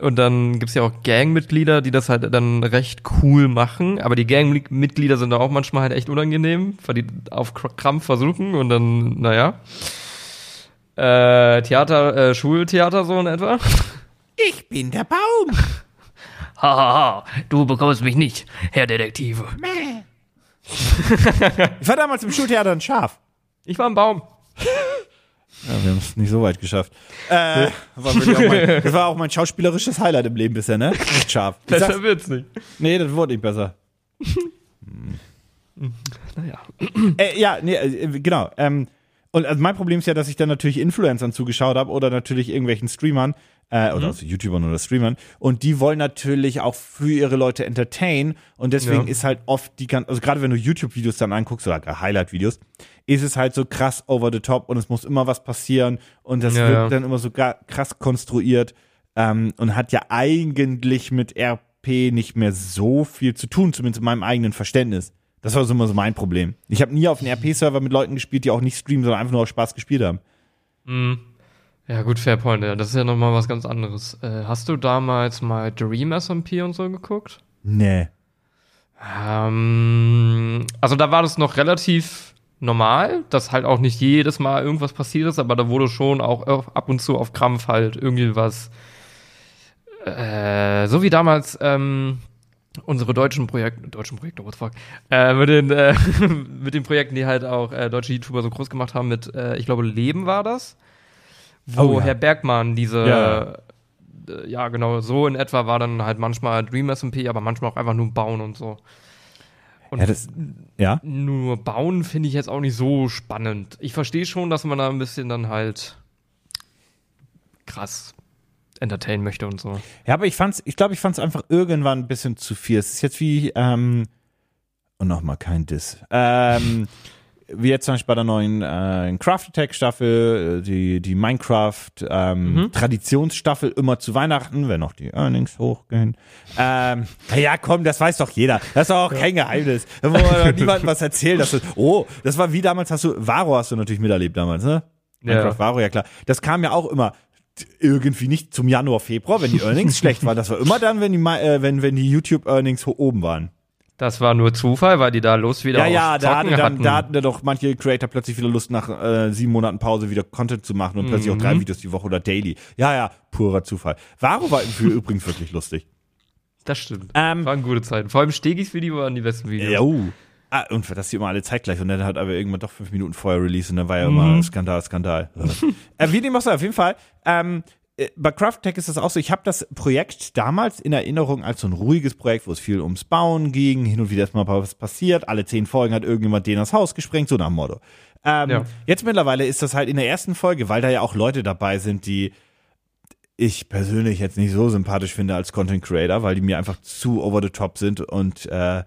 Und dann gibt's ja auch Gangmitglieder, die das halt dann recht cool machen. Aber die Gangmitglieder sind da auch manchmal halt echt unangenehm, weil die auf Kr- Krampf versuchen und dann, naja. Äh, Theater, äh, Schultheater so in etwa. ich bin der Baum. Hahaha, du bekommst mich nicht, Herr Detektive. Ich war damals im Schultheater ein Schaf. Ich war ein Baum. Ja, wir haben es nicht so weit geschafft. Äh, war mein, das war auch mein schauspielerisches Highlight im Leben bisher, ne? Nicht scharf. Ich sag's- Besser wird's nicht. Nee, das wurde nicht besser. Naja. Äh, ja, nee, äh, genau. Ähm, Und also mein Problem ist ja, dass ich dann natürlich Influencern zugeschaut habe oder natürlich irgendwelchen Streamern äh, oder also YouTubern oder Streamern und die wollen natürlich auch für ihre Leute entertain und deswegen Ja. ist halt oft die ganz, also gerade wenn du YouTube-Videos dann anguckst oder Highlight-Videos, ist es halt so krass over the top und es muss immer was passieren und das Ja, wird ja. dann immer so krass konstruiert ähm, und hat ja eigentlich mit RP nicht mehr so viel zu tun, zumindest in meinem eigenen Verständnis. Das war so immer so mein Problem. Ich habe nie auf einem RP-Server mit Leuten gespielt, die auch nicht streamen, sondern einfach nur aus Spaß gespielt haben. Mhm. Ja, gut, Fairpoint, ja. Das ist ja nochmal was ganz anderes. Äh, hast du damals mal Dream SMP und so geguckt? Nee. Ähm, also da war das noch relativ normal, dass halt auch nicht jedes Mal irgendwas passiert ist, aber da wurde schon auch ab und zu auf Krampf halt irgendwie was. Äh, so wie damals ähm, unsere deutschen Projekte, deutschen Projekte, what the fuck, äh, mit, den, äh, mit den Projekten, die halt auch äh, deutsche YouTuber so groß gemacht haben, mit, äh, ich glaube, Leben war das, wo Oh ja. Herr Bergmann diese Ja. äh, ja, genau, so in etwa war dann halt manchmal Dream SMP, aber manchmal auch einfach nur bauen und so. Und Ja, das, ja? nur bauen finde ich jetzt auch nicht so spannend. Ich verstehe schon, dass man da ein bisschen dann halt krass entertainen möchte und so. Ja, aber ich fand's, ich glaube, ich fand's einfach irgendwann ein bisschen zu viel. Es ist jetzt wie, ähm, und nochmal kein Diss. Ähm, wie jetzt zum Beispiel bei der neuen äh, Craft Attack Staffel, äh, die, die Minecraft ähm, Mhm. Traditionsstaffel immer zu Weihnachten, wenn noch die Earnings hochgehen. Ähm, ja, komm, das weiß doch jeder. Das ist doch auch kein Geheimnis. Da muss man doch niemandem was erzählen. Dass das, oh, das war wie damals hast du, Varo hast du natürlich miterlebt damals, ne? Ja. Minecraft Varo, ja klar. Das kam ja auch immer irgendwie nicht zum Januar, Februar, wenn die Earnings schlecht waren. Das war immer dann, wenn die, äh, wenn, wenn die YouTube-Earnings ho- oben waren. Das war nur Zufall, weil die da Lust wieder Ja, auf ja, da, Zocken hatte dann, hatten. da hatten doch manche Creator plötzlich wieder Lust, nach äh, sieben Monaten Pause wieder Content zu machen und plötzlich auch Mhm. drei Videos die Woche oder daily. Ja, ja, purer Zufall. Varo war für übrigens wirklich lustig. das stimmt. Ähm, Waren gute Zeiten. Vor allem Stegis Video waren die besten Videos. ja, uh. Ah, und das die immer alle zeitgleich und dann hat aber irgendwann doch fünf Minuten vorher Release und dann war ja Mhm. immer Skandal, Skandal. äh, wie dem auch sei, auf jeden Fall. Ähm, äh, bei Craft Tech ist das auch so, ich habe das Projekt damals in Erinnerung als so ein ruhiges Projekt, wo es viel ums Bauen ging, hin und wieder ist mal was passiert, alle zehn Folgen hat irgendjemand den das Haus gesprengt, so nach dem Motto. Ähm, Ja. Jetzt mittlerweile ist das halt in der ersten Folge, weil da ja auch Leute dabei sind, die ich persönlich jetzt nicht so sympathisch finde als Content Creator, weil die mir einfach zu over the top sind und äh,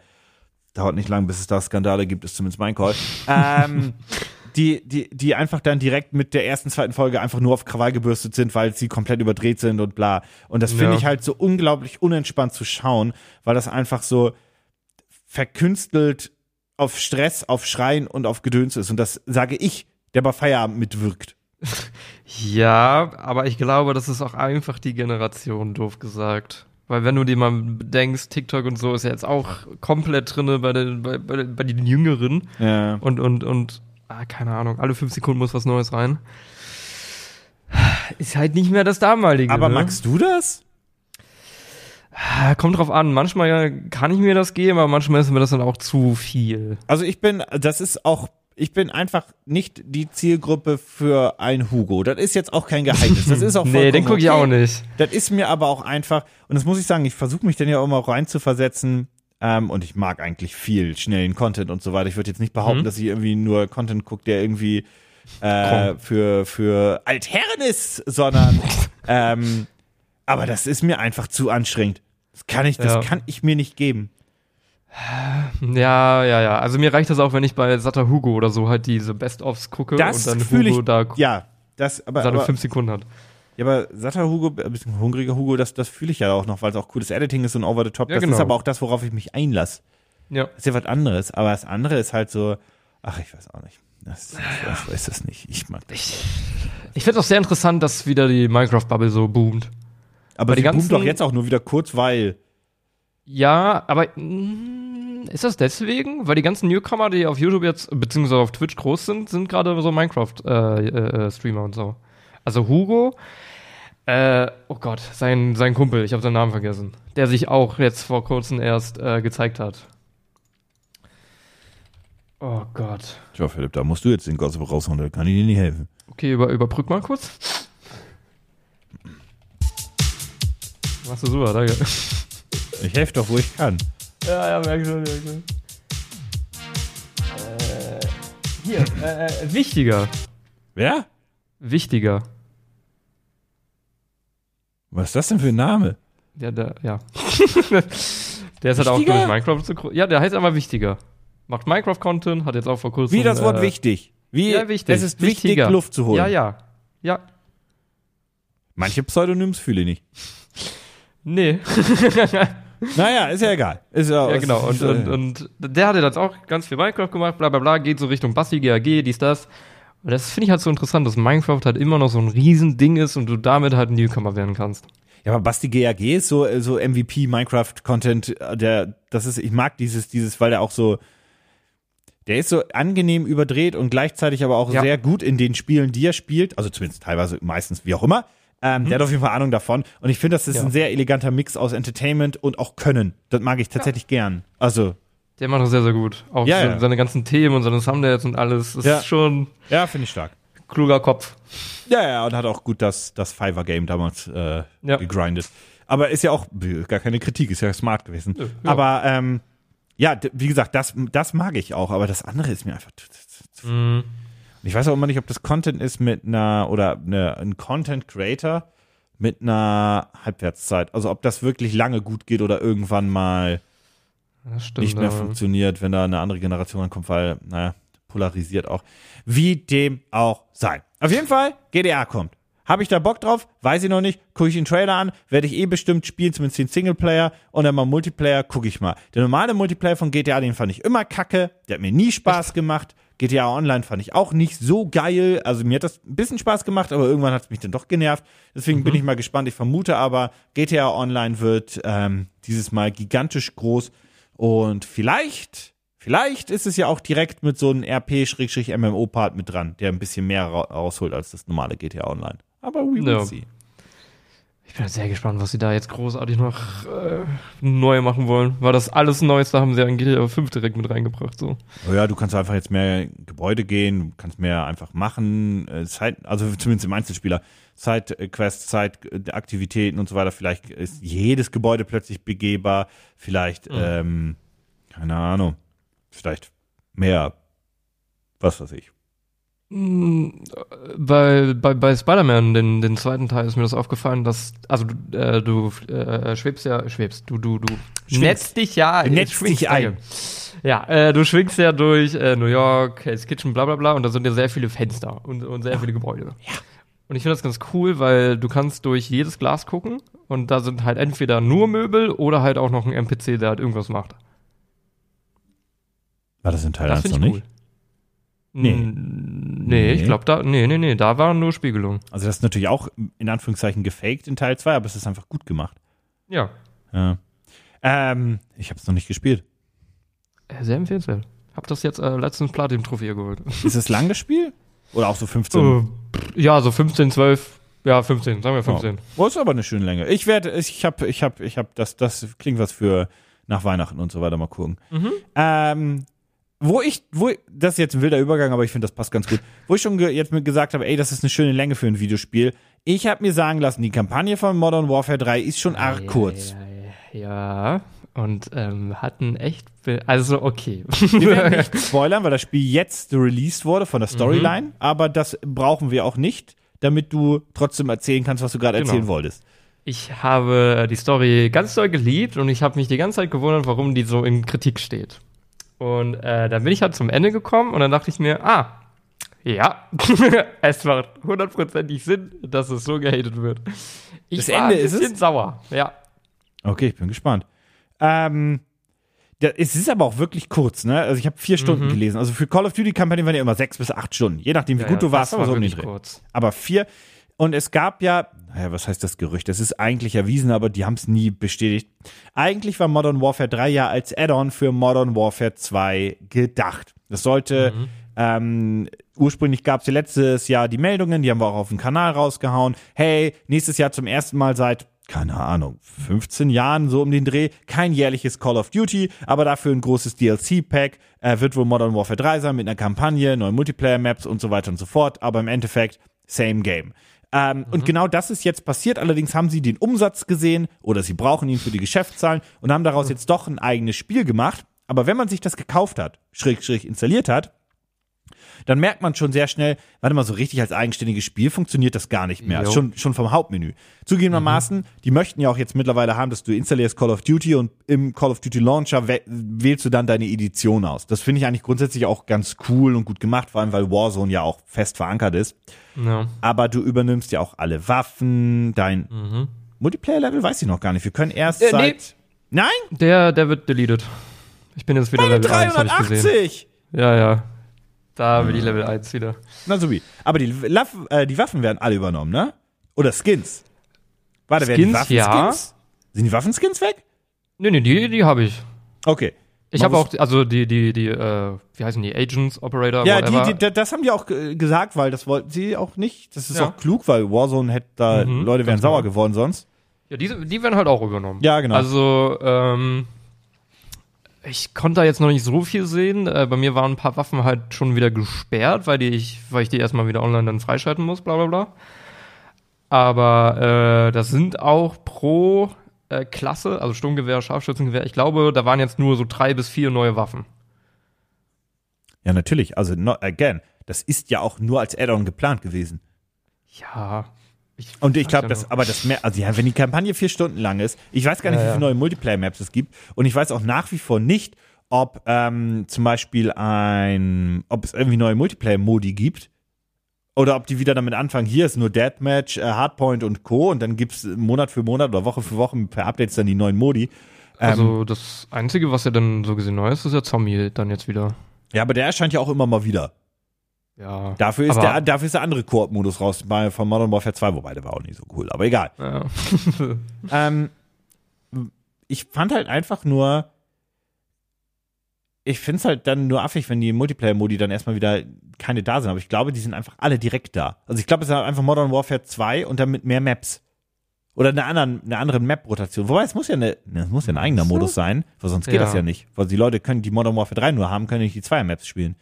dauert nicht lang, bis es da Skandale gibt, ist zumindest mein Call. ähm, die, die, die einfach dann direkt mit der ersten, zweiten Folge einfach nur auf Krawall gebürstet sind, weil sie komplett überdreht sind und bla. Und das finde Ja. ich halt so unglaublich unentspannt zu schauen, weil das einfach so verkünstelt auf Stress, auf Schreien und auf Gedöns ist. Und das sage ich, der bei Feierabend mitwirkt. Ja, aber ich glaube, das ist auch einfach die Generation, doof gesagt. Weil wenn du dir mal denkst, TikTok und so ist ja jetzt auch komplett drinne bei den, bei, bei, bei den Jüngeren. Ja. Und, und, und, ah, keine Ahnung, alle fünf Sekunden muss was Neues rein. Ist halt nicht mehr das damalige. Aber ne? magst du das? Ah, Kommt drauf an. Manchmal kann ich mir das geben, aber manchmal ist mir das dann auch zu viel. Also ich bin, das ist auch, ich bin einfach nicht die Zielgruppe für ein Hugo. Das ist jetzt auch kein Geheimnis. Das ist auch Nee, den gucke ich okay. auch nicht. Das ist mir aber auch einfach, und das muss ich sagen, ich versuche mich dann ja auch mal rein zu versetzen. Ähm, und ich mag eigentlich viel schnellen Content und so weiter. Ich würde jetzt nicht behaupten, Mhm. dass ich irgendwie nur Content gucke, der irgendwie äh, für, für Altherren ist, sondern ähm, aber das ist mir einfach zu anstrengend. Das kann ich, das Ja. kann ich mir nicht geben. Ja, ja, ja. Also mir reicht das auch, wenn ich bei Satter Hugo oder so halt diese Best-ofs gucke Das und dann fühle Hugo ich. da ja, das, aber, seine aber fünf Sekunden hat. Ja, aber satter Hugo, ein bisschen hungriger Hugo, das, das fühle ich ja auch noch, weil es auch cooles Editing ist und over the top. Ja, das genau. ist aber auch das, worauf ich mich einlasse. Ja. Das ist ja was anderes. Aber das andere ist halt so, ach, ich weiß auch nicht. Das, das, das weiß das nicht. Ich mag das. Ich, ich finde es auch sehr interessant, dass wieder die Minecraft-Bubble so boomt. Aber die boomt doch jetzt auch nur wieder kurz, weil. Ja, aber mm, ist das deswegen? Weil die ganzen Newcomer, die auf YouTube jetzt, beziehungsweise auf Twitch groß sind, sind gerade so Minecraft-Streamer äh, äh, Streamer und so. Also Hugo, äh, oh Gott, sein, sein Kumpel, ich habe seinen Namen vergessen, der sich auch jetzt vor kurzem erst äh, gezeigt hat. Oh Gott. Tja, Philipp, da musst du jetzt den Gossip raushauen, da kann ich dir nicht helfen. Okay, über, überbrück mal kurz. Machst du super, danke. Ich helfe doch, wo ich kann. Ja, ja, merk schon, merk schon. Äh, hier, äh, äh, wichtiger. Wer? Wichtiger. Was ist das denn für ein Name? Ja, der, ja. der ist halt auch durch Minecraft so groß. Ja, der heißt einfach Wichtiger. Macht Minecraft-Content, hat jetzt auch vor kurzem. Wie das Wort äh, wichtig. Wie, Ja, wichtig. Es ist wichtig, Wichtiger. Luft zu holen. Ja, ja. Ja. Manche Pseudonyms fühle ich nicht. Nee. Naja, ist ja egal. Ist ja, Ja, genau. Und, und, und der hatte jetzt auch ganz viel Minecraft gemacht, bla bla bla, geht so Richtung Basti, GAG, dies, das. Und das finde ich halt so interessant, dass Minecraft halt immer noch so ein Riesending ist und du damit halt ein Newcomer werden kannst. Ja, aber Basti GAG ist so, so MVP Minecraft Content, der, das ist, ich mag dieses, dieses, weil der auch so, der ist so angenehm überdreht und gleichzeitig aber auch Ja. sehr gut in den Spielen, die er spielt, also zumindest teilweise, meistens, wie auch immer. Ähm, Der hat auf jeden Fall Ahnung davon. Und ich finde, das ist Ja. ein sehr eleganter Mix aus Entertainment und auch Können. Das mag ich tatsächlich gern. Also, Der macht das sehr, sehr gut. Auch Ja, so, ja. seine ganzen Themen und seine Thumbnails und alles. Das Ja. ist schon ja, finde ich stark. kluger Kopf. Ja, ja, und hat auch gut das, das Fiverr-Game damals äh, gegrindet. Aber ist ja auch äh, gar keine Kritik, ist ja smart gewesen. Aber ähm, ja, wie gesagt, das, das mag ich auch, aber das andere ist mir einfach. zu- Mhm. Ich weiß auch immer nicht, ob das Content ist mit einer oder eine, ein Content Creator mit einer Halbwertszeit. Also ob das wirklich lange gut geht oder irgendwann mal stimmt. nicht mehr funktioniert, wenn da eine andere Generation ankommt, weil, naja, polarisiert auch. Wie dem auch sei. Auf jeden Fall, GDA kommt. Habe ich da Bock drauf? Weiß ich noch nicht. Gucke ich den Trailer an, werde ich eh bestimmt spielen, zumindest den Singleplayer und dann mal Multiplayer, gucke ich mal. Der normale Multiplayer von GTA, den fand ich immer kacke. Der hat mir nie Spaß gemacht. GTA Online fand ich auch nicht so geil. Also mir hat das ein bisschen Spaß gemacht, aber irgendwann hat es mich dann doch genervt. Deswegen bin ich mal gespannt. Ich vermute aber, GTA Online wird ähm, dieses Mal gigantisch groß. Und vielleicht, vielleicht ist es ja auch direkt mit so einem RP-MMO-Part mit dran, der ein bisschen mehr ra rausholt als das normale GTA Online. Aber we will Ja. see. Ich bin sehr gespannt, was sie da jetzt großartig noch äh, neu machen wollen. Weil das alles Neueste haben sie ja in GTA 5 direkt mit reingebracht. So. Oh ja, du kannst einfach jetzt mehr Gebäude gehen, du kannst mehr einfach machen, äh, Zeit, also zumindest im Einzelspieler, Zeitquests, Zeitaktivitäten und so weiter. Vielleicht ist jedes Gebäude plötzlich begehbar, vielleicht, ähm, keine Ahnung, vielleicht mehr, was weiß ich. Bei, bei, bei Spider-Man, den, den zweiten Teil, ist mir das aufgefallen, dass, also du, äh, du äh, schwebst ja, schwebst, du, du, du Schwingst. netzt dich ja, Du netzt dich ein. Ja, äh, du schwingst ja durch äh, New York, Hell's Kitchen, bla bla bla, und da sind ja sehr viele Fenster und, und sehr viele Gebäude. Ja. Und ich finde das ganz cool, weil du kannst durch jedes Glas gucken und da sind halt entweder nur Möbel oder halt auch noch ein NPC, der halt irgendwas macht. War das in Teil Das 1 noch ich nicht? cool. Nee. Mm, Nee, ich Nee. glaube da, nee, nee, nee, da waren nur Spiegelungen. Also das ist natürlich auch in Anführungszeichen gefaked in Teil 2, aber es ist einfach gut gemacht. Ja, Ja. Ähm, ich habe es noch nicht gespielt. äh, sehr empfehlenswert. Hab das jetzt äh, letztens Platin-Trophäe geholt. Ist es lang das Spiel? Oder auch so 15? Äh, ja, so 15, 12, ja, 15, sagen wir 15. Oh, ist aber eine schöne Länge. Ich werde, ich habe, ich habe, ich habe, das, das klingt was für nach Weihnachten und so weiter. Mal gucken. Mhm. Ähm, wo ich, wo, das ist jetzt ein wilder Übergang, aber ich finde, das passt ganz gut. Wo ich schon ge jetzt mit gesagt habe, ey, das ist eine schöne Länge für ein Videospiel. Ich habe mir sagen lassen, die Kampagne von Modern Warfare 3 ist schon arg Ja, kurz. Ja, ja, ja. Und ähm, hatten echt, be- also okay. Wir werden nicht spoilern, weil das Spiel jetzt released wurde von Mhm. der Storyline, aber das brauchen wir auch nicht, damit du trotzdem erzählen kannst, was du gerade Genau. erzählen wolltest. Ich habe die Story ganz doll geliebt und ich habe mich die ganze Zeit gewundert, warum die so in Kritik steht. Und äh, dann bin ich halt zum Ende gekommen und dann dachte ich mir, ah, ja, es macht hundertprozentig Sinn, dass es so gehatet wird. Ich Das Ende ist es? bisschen sauer, ja. Okay, ich bin gespannt. Ähm, es ist aber auch wirklich kurz, ne? Also ich habe vier Stunden gelesen. Also für Call of Duty Kampagnen waren ja immer sechs bis acht Stunden, je nachdem wie Ja, gut ja, du warst, war so wirklich Dreh. kurz. Aber vier. Und es gab ja, naja, was heißt das Gerücht? Das ist eigentlich erwiesen, aber die haben es nie bestätigt. Eigentlich war Modern Warfare 3 ja als Add-on für Modern Warfare 2 gedacht. Das sollte, ähm, ursprünglich gab es ja letztes Jahr die Meldungen, die haben wir auch auf dem Kanal rausgehauen. Hey, nächstes Jahr zum ersten Mal seit keine Ahnung, 15 Jahren so um den Dreh, kein jährliches Call of Duty, aber dafür ein großes DLC-Pack, äh, wird wohl Modern Warfare 3 sein mit einer Kampagne, neuen Multiplayer-Maps und so weiter und so fort, aber im Endeffekt same game. Ähm, Und genau das ist jetzt passiert, allerdings haben sie den Umsatz gesehen oder sie brauchen ihn für die Geschäftszahlen und haben daraus jetzt doch ein eigenes Spiel gemacht, aber wenn man sich das gekauft hat, schräg, schräg installiert hat, dann merkt man schon sehr schnell, warte mal, so richtig als eigenständiges Spiel funktioniert das gar nicht mehr. Schon, schon vom Hauptmenü. Zugegebenermaßen, die möchten ja auch jetzt mittlerweile haben, dass du installierst Call of Duty und im Call of Duty Launcher wäh- wählst du dann deine Edition aus. Das finde ich eigentlich grundsätzlich auch ganz cool und gut gemacht, vor allem weil Warzone ja auch fest verankert ist. Ja. Aber du übernimmst ja auch alle Waffen, dein Multiplayer-Level weiß ich noch gar nicht. Wir können erst Äh, nee. seit. Nein? Der, der wird deleted. Ich bin jetzt wieder Meine Level 1, habe ich gesehen. 380! Ja, ja. Da bin ich Level 1 wieder. Na so wie. Aber die, Laff, äh, die Waffen werden alle übernommen, ne? Oder Skins. Warte, werden die Skins, Waffen ja. Skins? Sind die Waffenskins weg? Nee, nee, die, die habe ich. Okay. Ich habe auch, also die, die, die, äh, wie heißen die? Agents, Operator, Ja, die, die, da- das haben die auch gesagt, weil das wollten sie auch nicht. Das ist Ja. auch klug, weil Warzone hätte da, Mhm, Leute wären ganz sauer genau. geworden sonst. Ja, die, die werden halt auch übernommen. Ja, genau. Also, ähm, ich konnte da jetzt noch nicht so viel sehen. Äh, bei mir waren ein paar Waffen halt schon wieder gesperrt, weil, die ich, weil ich die erstmal wieder online dann freischalten muss, bla bla bla. Aber äh, das sind auch pro äh, Klasse, also Sturmgewehr, Scharfschützengewehr, ich glaube, da waren jetzt nur so drei bis vier neue Waffen. Ja, natürlich. Also, again, das ist ja auch nur als Add-on geplant gewesen. Ja. Ich Und ich glaube, das, aber das mehr, also ja, wenn die Kampagne vier Stunden lang ist, ich weiß gar nicht, Ja, wie viele neue Multiplayer-Maps es gibt. Und ich weiß auch nach wie vor nicht, ob ähm, zum Beispiel ein, ob es irgendwie neue Multiplayer-Modi gibt. Oder ob die wieder damit anfangen, hier ist nur Deathmatch, äh, Hardpoint und Co. Und dann gibt's Monat für Monat oder Woche für Woche per Updates dann die neuen Modi. Ähm, Also das Einzige, was ja dann so gesehen neu ist, ist ja Zombie dann jetzt wieder. ja, aber der erscheint ja auch immer mal wieder. Ja. Dafür ist, der, dafür ist der andere Koop-Modus raus bei, von Modern Warfare 2, wobei der war auch nicht so cool, aber egal. ja. Ähm, ich fand halt einfach nur, ich finde es halt dann nur affig, wenn die Multiplayer-Modi dann erstmal wieder keine da sind. Aber ich glaube, die sind einfach alle direkt da. Also ich glaube, es ist einfach Modern Warfare 2 und dann mit mehr Maps. Oder eine, anderen, eine andere Map-Rotation. Wobei, es muss ja, eine, ne, es muss ja ein eigener? Modus sein, weil sonst geht Ja. das ja nicht. Weil die Leute können, die Modern Warfare 3 nur haben, können nicht die Zweier-Maps spielen.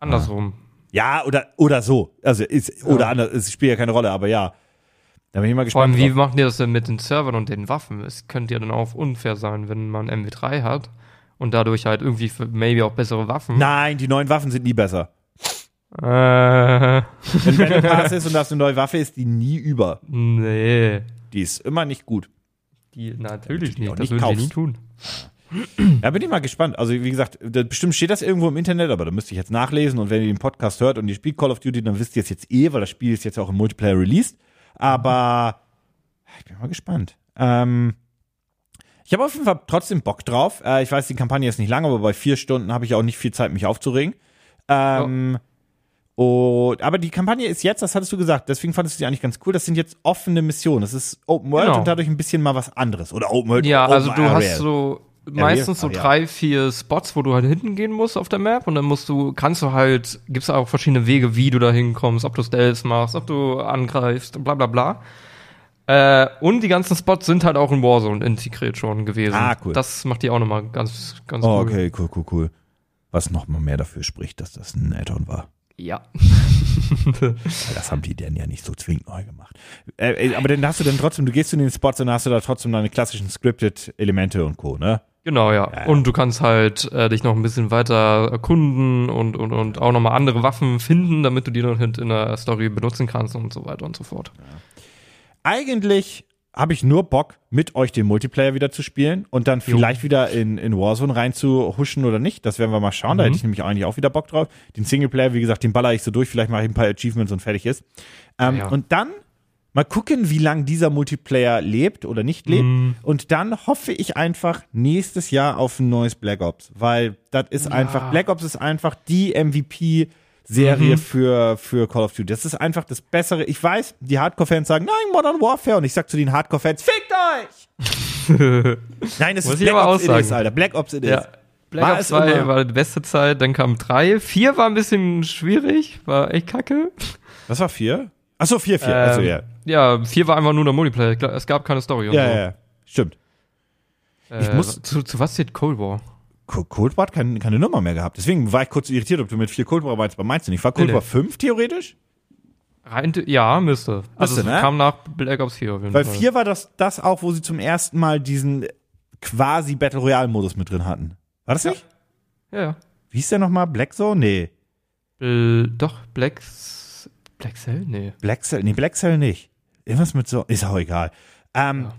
Andersrum. Ja, oder, oder so. Also ist, Ja. oder anders, es spielt ja keine Rolle, aber ja. Da bin ich mal Vor allem, gespannt. wie machen die das denn mit den Servern und den Waffen? Es könnte ja dann auch unfair sein, wenn man MW3 hat und dadurch halt irgendwie für maybe auch bessere Waffen. Nein, die neuen Waffen sind nie besser. Äh, Wenn Battle Pass ist und das eine neue Waffe ist, die nie über. nee. Die ist immer nicht gut. Die, natürlich die nicht. Das würden die nie tun. Da bin ich mal gespannt. Also, wie gesagt, bestimmt steht das irgendwo im Internet, aber da müsste ich jetzt nachlesen. Und wenn ihr den Podcast hört und ihr spielt Call of Duty, dann wisst ihr es jetzt eh, weil das Spiel ist jetzt auch im Multiplayer released. Aber ich bin mal gespannt. Ähm, ich habe auf jeden Fall trotzdem Bock drauf. Äh, ich weiß, die Kampagne ist nicht lang, aber bei vier Stunden habe ich auch nicht viel Zeit, mich aufzuregen. Ähm, und, aber die Kampagne ist jetzt, das hattest du gesagt, deswegen fandest du die eigentlich ganz cool. Das sind jetzt offene Missionen. Das ist Open World Genau. und dadurch ein bisschen mal was anderes. Oder Open World. Ja, Open also du Area. hast so meistens so Ah, drei, vier Spots, wo du halt hinten gehen musst auf der Map und dann musst du, kannst du halt, gibt's auch verschiedene Wege, wie du da hinkommst, ob du Stealth machst, ob du angreifst, bla bla bla. Äh, und die ganzen Spots sind halt auch in Warzone integriert schon gewesen. Ah, cool. Das macht die auch nochmal ganz, ganz Oh, cool. okay, cool, cool, cool. Was noch mal mehr dafür spricht, dass das ein Add-on war. Ja. Das haben die denn ja nicht so zwingend neu gemacht. Äh, äh, aber dann hast du dann trotzdem, du gehst zu den Spots und dann hast du da trotzdem deine klassischen Scripted-Elemente und Co., ne? Genau, ja. Ja, ja. Und du kannst halt äh, dich noch ein bisschen weiter erkunden und, und, und auch nochmal andere Waffen finden, damit du die dann halt in der Story benutzen kannst und so weiter und so fort. Eigentlich habe ich nur Bock, mit euch den Multiplayer wieder zu spielen und dann Jo. vielleicht wieder in, in Warzone reinzuhuschen oder nicht. Das werden wir mal schauen. Da Mhm. hätte ich nämlich eigentlich auch wieder Bock drauf. Den Singleplayer, wie gesagt, den baller ich so durch. Vielleicht mache ich ein paar Achievements und fertig ist. Ähm, Ja. Und dann mal gucken, wie lang dieser Multiplayer lebt oder nicht lebt. Mhm. Und dann hoffe ich einfach nächstes Jahr auf ein neues Black Ops, weil das ist Ja. einfach, Black Ops ist einfach die MVP-Serie Mhm. für, für Call of Duty. Das ist einfach das Bessere. Ich weiß, die Hardcore-Fans sagen, nein, Modern Warfare. Und ich sag zu den Hardcore-Fans, fickt euch! nein, das Muss ist Black Ops it is. Alter. Black Ops it Ja. is. Black War Ops es 2 immer- war die beste Zeit, dann kam 3. 4 war ein bisschen schwierig, war echt kacke. Was war vier? Achso, vier, vier. also, Ähm, ja. Ja, 4 war einfach nur der Multiplayer. Es gab keine Story und Ja, so. ja, ja. Stimmt. Äh, Ich muss- zu, zu was steht Cold War? Co- Cold War hat keine, keine Nummer mehr gehabt. Deswegen war ich kurz irritiert, ob du mit vier Cold War meinst, aber meinst du nicht? War Cold Nee, War nee. 5 theoretisch? Rein, ja, müsste. Also Müsste, es ne? kam nach Black Ops 4 auf jeden Weil Fall. 4 war das, das auch, wo sie zum ersten Mal diesen quasi Battle Royale Modus mit drin hatten. War das Ja. nicht? Ja, ja. Wie hieß der nochmal? Black Zone? Nee. Bl doch, Black, S- Black Cell? Nee. Black Cell, nee, Black Cell nicht. Irgendwas mit so, ist auch egal. Ähm, Ja.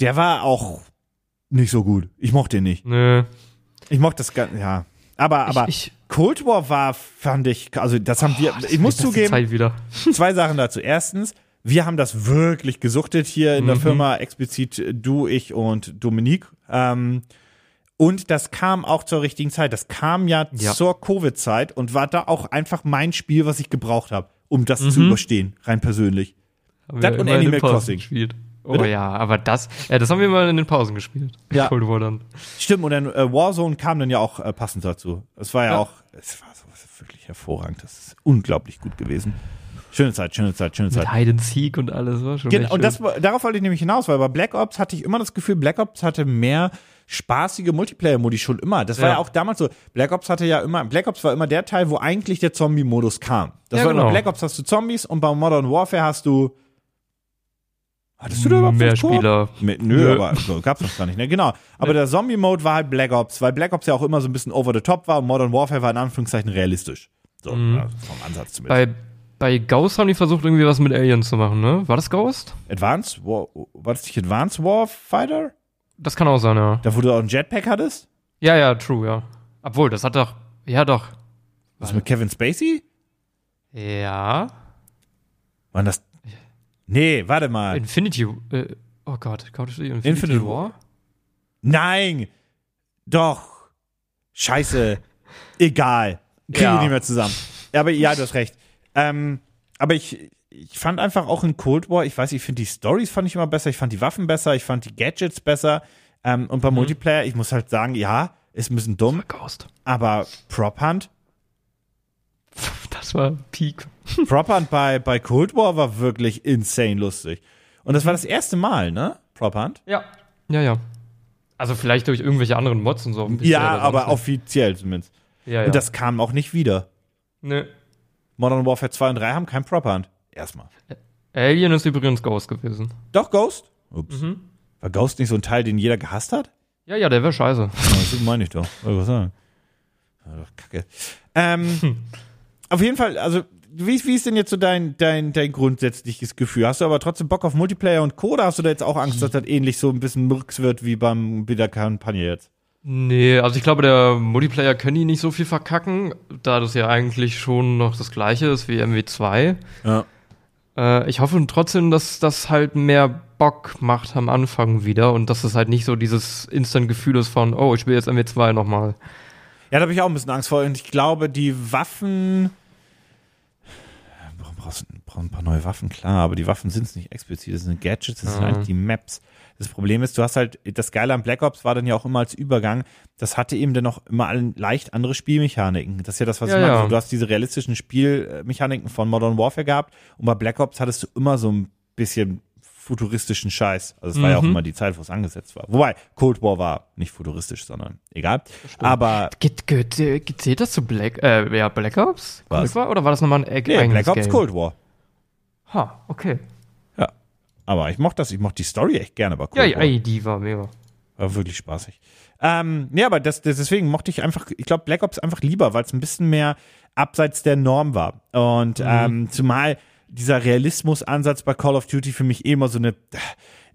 Der war auch nicht so gut. Ich mochte ihn nicht. Nö. Ich mochte das gar, ja. Aber, aber ich, Cold War war, fand ich, also das haben wir, ich muss zugeben, zwei Sachen dazu. Erstens, wir haben das wirklich gesuchtet hier in der Mhm. Firma, explizit du, ich und Dominique. Ähm, und das kam auch zur richtigen Zeit. Das kam ja, Ja. zur Covid-Zeit und war da auch einfach mein Spiel, was ich gebraucht habe, um das Mhm. zu überstehen, rein persönlich. Haben Das und Animal Crossing. Gespielt. Oh Bitte? ja, aber das, ja, das haben wir mal in den Pausen gespielt. Ja. Cold War dann. Stimmt, und dann äh, Warzone kam dann ja auch äh, passend dazu. Es war ja, Ja. auch, es war so wirklich hervorragend. Das ist unglaublich gut gewesen. Schöne Zeit, schöne Zeit, schöne Zeit. Mit Hide and Seek und alles, war schon Genau, und das, darauf wollte ich nämlich hinaus, weil bei Black Ops hatte ich immer das Gefühl, Black Ops hatte mehr spaßige Multiplayer-Modi schon immer. Das war ja. Ja. auch damals so. Black Ops hatte ja immer, Black Ops war immer der Teil, wo eigentlich der Zombie-Modus kam. Das Ja, war immer genau. Black Ops hast du Zombies und bei Modern Warfare hast du. Hattest du da überhaupt Mehr? Spieler. Mit, nö, Nö. aber so, gab's noch gar nicht, ne? Genau. Aber der Zombie-Mode war halt Black Ops, weil Black Ops ja auch immer so ein bisschen over the top war und Modern Warfare war in Anführungszeichen realistisch. So, Mhm. also vom Ansatz zumindest. Bei, bei Ghost haben die versucht, irgendwie was mit Aliens zu machen, ne? War das Ghost? Advanced War, war das nicht Advanced Warfighter? Das kann auch sein, ja. Da wo du auch einen Jetpack hattest? Ja, ja, true, ja. Obwohl, das hat doch, ja doch. Was mit Kevin Spacey? Ja. Waren das. Nee, warte mal. Infinity, äh, oh Gott, Call of Duty Infinity, Infinite War? Nein! Doch! Scheiße. Egal. Kriege Ja. ich nicht mehr zusammen. Ja, Aber ja, du hast recht. Ähm, aber ich, ich fand einfach auch in Cold War, ich weiß, ich finde die Stories fand ich immer besser, ich fand die Waffen besser, ich fand die Gadgets besser. Ähm, und beim Mhm. Multiplayer, ich muss halt sagen, ja, ist ein bisschen dumm, aber Prop Hunt, Das war Peak. Prop Hunt bei, bei Cold War war wirklich insane lustig. Und das war das erste Mal, ne? Prop Hunt? Ja. Ja, ja. Also vielleicht durch irgendwelche anderen Mods und so. Ja, aber offiziell zumindest. Ja, ja. Und das kam auch nicht wieder. Nö. Modern Warfare 2 und 3 haben kein Prop Hunt. Erstmal. Alien ist übrigens Ghost gewesen. Doch, Ghost? Ups. Mhm. War Ghost nicht so ein Teil, den jeder gehasst hat? Ja, ja, der wäre scheiße. Das meine ich doch. Wollte ich was sagen. Kacke. Ähm, auf jeden Fall, also, wie, wie ist denn jetzt so dein, dein, dein grundsätzliches Gefühl? Hast du aber trotzdem Bock auf Multiplayer und Co. oder hast du da jetzt auch Angst, dass das ähnlich so ein bisschen Murks wird wie beim, bei der Kampagne jetzt? Nee, also ich glaube, der Multiplayer können die nicht so viel verkacken, da das ja eigentlich schon noch das gleiche ist wie MW2. Ja. Äh, ich hoffe trotzdem, dass das halt mehr Bock macht am Anfang wieder und dass es halt nicht so dieses Instant-Gefühl ist von, oh, ich spiele jetzt MW2 nochmal. Ja, da habe ich auch ein bisschen Angst vor. Und ich glaube, die Waffen. Warum brauchst du brauchst ein paar neue Waffen? Klar, aber die Waffen sind es nicht explizit. Das sind Gadgets, das sind Ja. eigentlich die Maps. Das Problem ist, du hast halt, das Geile am Black Ops war dann ja auch immer als Übergang, das hatte eben dann auch immer leicht andere Spielmechaniken. Das ist ja das, was Ja, ich meine. ja. Also Du hast diese realistischen Spielmechaniken von Modern Warfare gehabt und bei Black Ops hattest du immer so ein bisschen futuristischen Scheiß. Also es war ja auch Mhm. immer die Zeit, wo es angesetzt war. Wobei, Cold War war nicht futuristisch, sondern egal. Aber Geht, geht, zählt das zu Black, äh, ja, Black Ops? Was? Cold War? Oder war das nochmal ein nee, eigenes Black Ops Game? Cold War. Ha, okay. Aber ich mochte das, ich mochte die Story echt gerne bei Cold Ja, ja, ey, die war mega. War wirklich spaßig. Ähm, nee, aber das, das, deswegen mochte ich einfach, ich glaube, Black Ops einfach lieber, weil es ein bisschen mehr abseits der Norm war. Und ähm, zumal dieser Realismusansatz bei Call of Duty für mich eh immer so eine,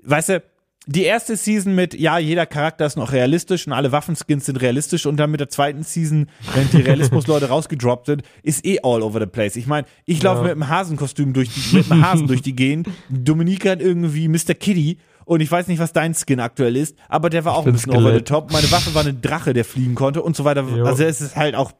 weißt du, die erste Season mit, ja, jeder Charakter ist noch realistisch und alle Waffenskins sind realistisch und dann mit der zweiten Season, wenn die Realismusleute rausgedroppt sind, ist eh all over the place. Ich meine, ich laufe Ja. mit einem Hasenkostüm durch die, mit einem Hasen durch die Gegend, Dominik hat irgendwie Mr. Kitty und ich weiß nicht, was dein Skin aktuell ist, aber der war auch ein bisschen over the Skelett. top. Meine Waffe war ein Drache, der fliegen konnte und so weiter. Jo. Also es ist halt auch,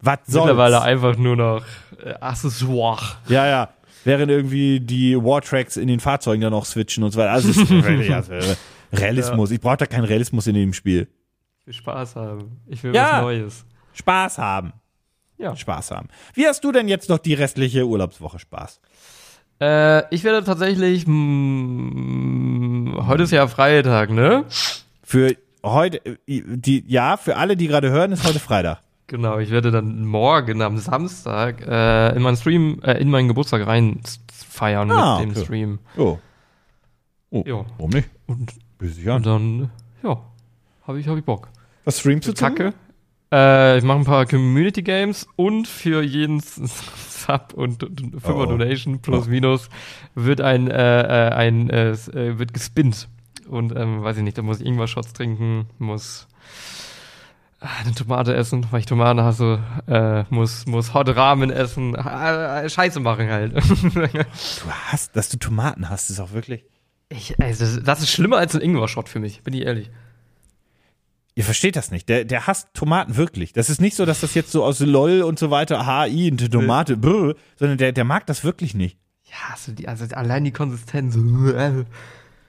was soll's? Mittlerweile einfach nur noch äh, Accessoire. Ja, ja. Während irgendwie die Wartracks in den Fahrzeugen dann noch switchen und so weiter. Also Realismus. Ich brauche da keinen Realismus in dem Spiel. Viel Spaß haben. Ich will Ja. was Neues. Spaß haben. Ja. Spaß haben. Wie hast du denn jetzt noch die restliche Urlaubswoche Spaß? Äh, ich werde tatsächlich, mh, heute ist ja Freitag, ne? Für heute, äh, die, ja, für alle, die gerade hören, ist heute Freitag. Genau, ich werde dann morgen am Samstag äh, in meinen Stream, äh, in meinen Geburtstag rein feiern Ah, mit dem okay. Stream. Oh. Oh. Ja. Warum nicht? Und, und dann, ja, habe ich, hab ich Bock. Was streamst du zu? Kacke. Äh, ich mache ein paar Community Games und für jeden Sub und, und Fünfer Oh. Donation plus Oh. minus wird ein, äh, äh, ein äh, äh, wird gespinnt. Und ähm, weiß ich nicht, da muss ich Ingwer-Shots trinken, muss eine Tomate essen, weil ich Tomaten hasse, äh, muss, muss Hot Ramen essen, äh, äh, Scheiße machen halt. Du hast, dass du Tomaten hast, ist auch wirklich. ich, also, das ist schlimmer als ein Ingwer-Shot für mich, bin ich ehrlich. Ihr versteht das nicht. Der, der hasst Tomaten wirklich. Das ist nicht so, dass das jetzt so aus LOL und so weiter, HI, eine Tomate, brr, sondern der, der mag das wirklich nicht. Ja, also, die, also allein die Konsistenz.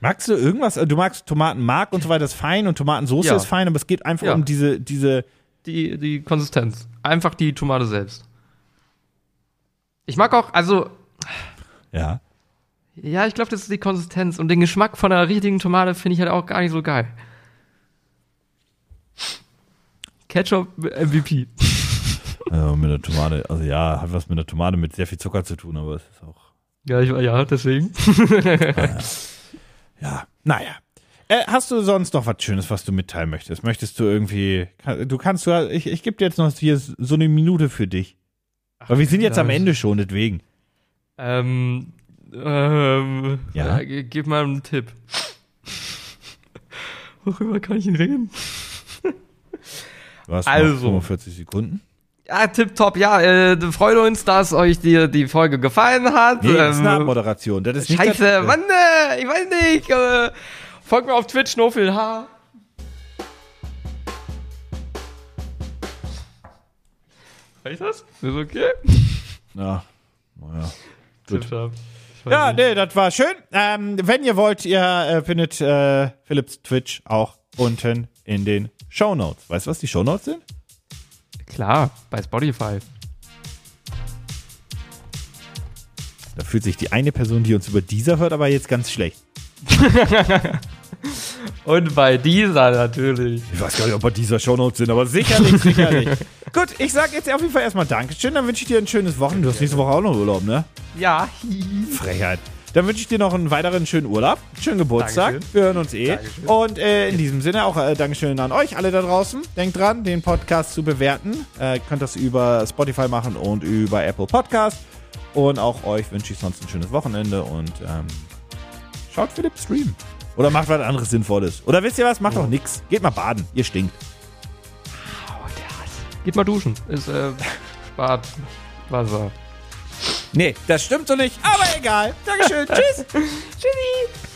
Magst du irgendwas? Du magst Tomatenmark und so weiter, ist fein und Tomatensauce Ja. ist fein, aber es geht einfach Ja. um diese, diese, die, die Konsistenz. Einfach die Tomate selbst. Ich mag auch, also, ja. ja, ich glaube, das ist die Konsistenz. Und den Geschmack von einer richtigen Tomate finde ich halt auch gar nicht so geil. Ketchup MVP. Also mit der Tomate, also ja, hat was mit der Tomate mit sehr viel Zucker zu tun, aber es ist auch, Ja, ich, ja, deswegen. ja, naja. Äh, hast du sonst noch was Schönes, was du mitteilen möchtest? Möchtest du irgendwie, du kannst, du, ich, ich gebe dir jetzt noch hier so eine Minute für dich. Weil wir sind jetzt am ja. Ende schon, deswegen. Ähm, ähm, Ja? ja. g- gib mal einen Tipp. Worüber kann ich denn reden? Du hast Also. noch 45 Sekunden. Ja, tipptopp, ja, äh, freut uns, dass euch die, die Folge gefallen hat. Nee, das ist eine Ähm, Abmoderation. Das ist Scheiße, das, Mann, äh, ich weiß nicht. Äh, folgt mir auf Twitch, Nofil H. Reicht das? Ist okay? Ja, naja. Tipptopp. Ja, nee, das war schön. Ähm, wenn ihr wollt, ihr äh, findet äh, Philips Twitch auch unten in den Show Notes. Weißt du, was die Show Notes sind? Klar, bei Spotify. Da fühlt sich die eine Person, die uns über dieser hört, aber jetzt ganz schlecht. Und bei dieser natürlich. Ich weiß gar nicht, ob bei dieser Show Notes sind, aber sicherlich, sicherlich. Gut, ich sag jetzt auf jeden Fall erstmal Dankeschön. Dann wünsche ich dir ein schönes Wochenende. Du hast nächste Woche auch noch Urlaub, ne? Ja. Frechheit. Dann wünsche ich dir noch einen weiteren schönen Urlaub, schönen Geburtstag. Dankeschön. Wir hören uns eh. Dankeschön. Und äh, in diesem Sinne auch äh, Dankeschön an euch alle da draußen. Denkt dran, den Podcast zu bewerten. Äh, ihr könnt das über Spotify machen und über Apple Podcast. Und auch euch wünsche ich sonst ein schönes Wochenende und ähm, schaut Philipp Stream. Oder macht was anderes Sinnvolles. Oder wisst ihr was? Macht doch nix. Geht mal baden. Ihr stinkt. Oh. Geht mal duschen. Ist, äh, spart Wasser. Nee, das stimmt so nicht. Aber egal. Dankeschön. Tschüss. Tschüssi.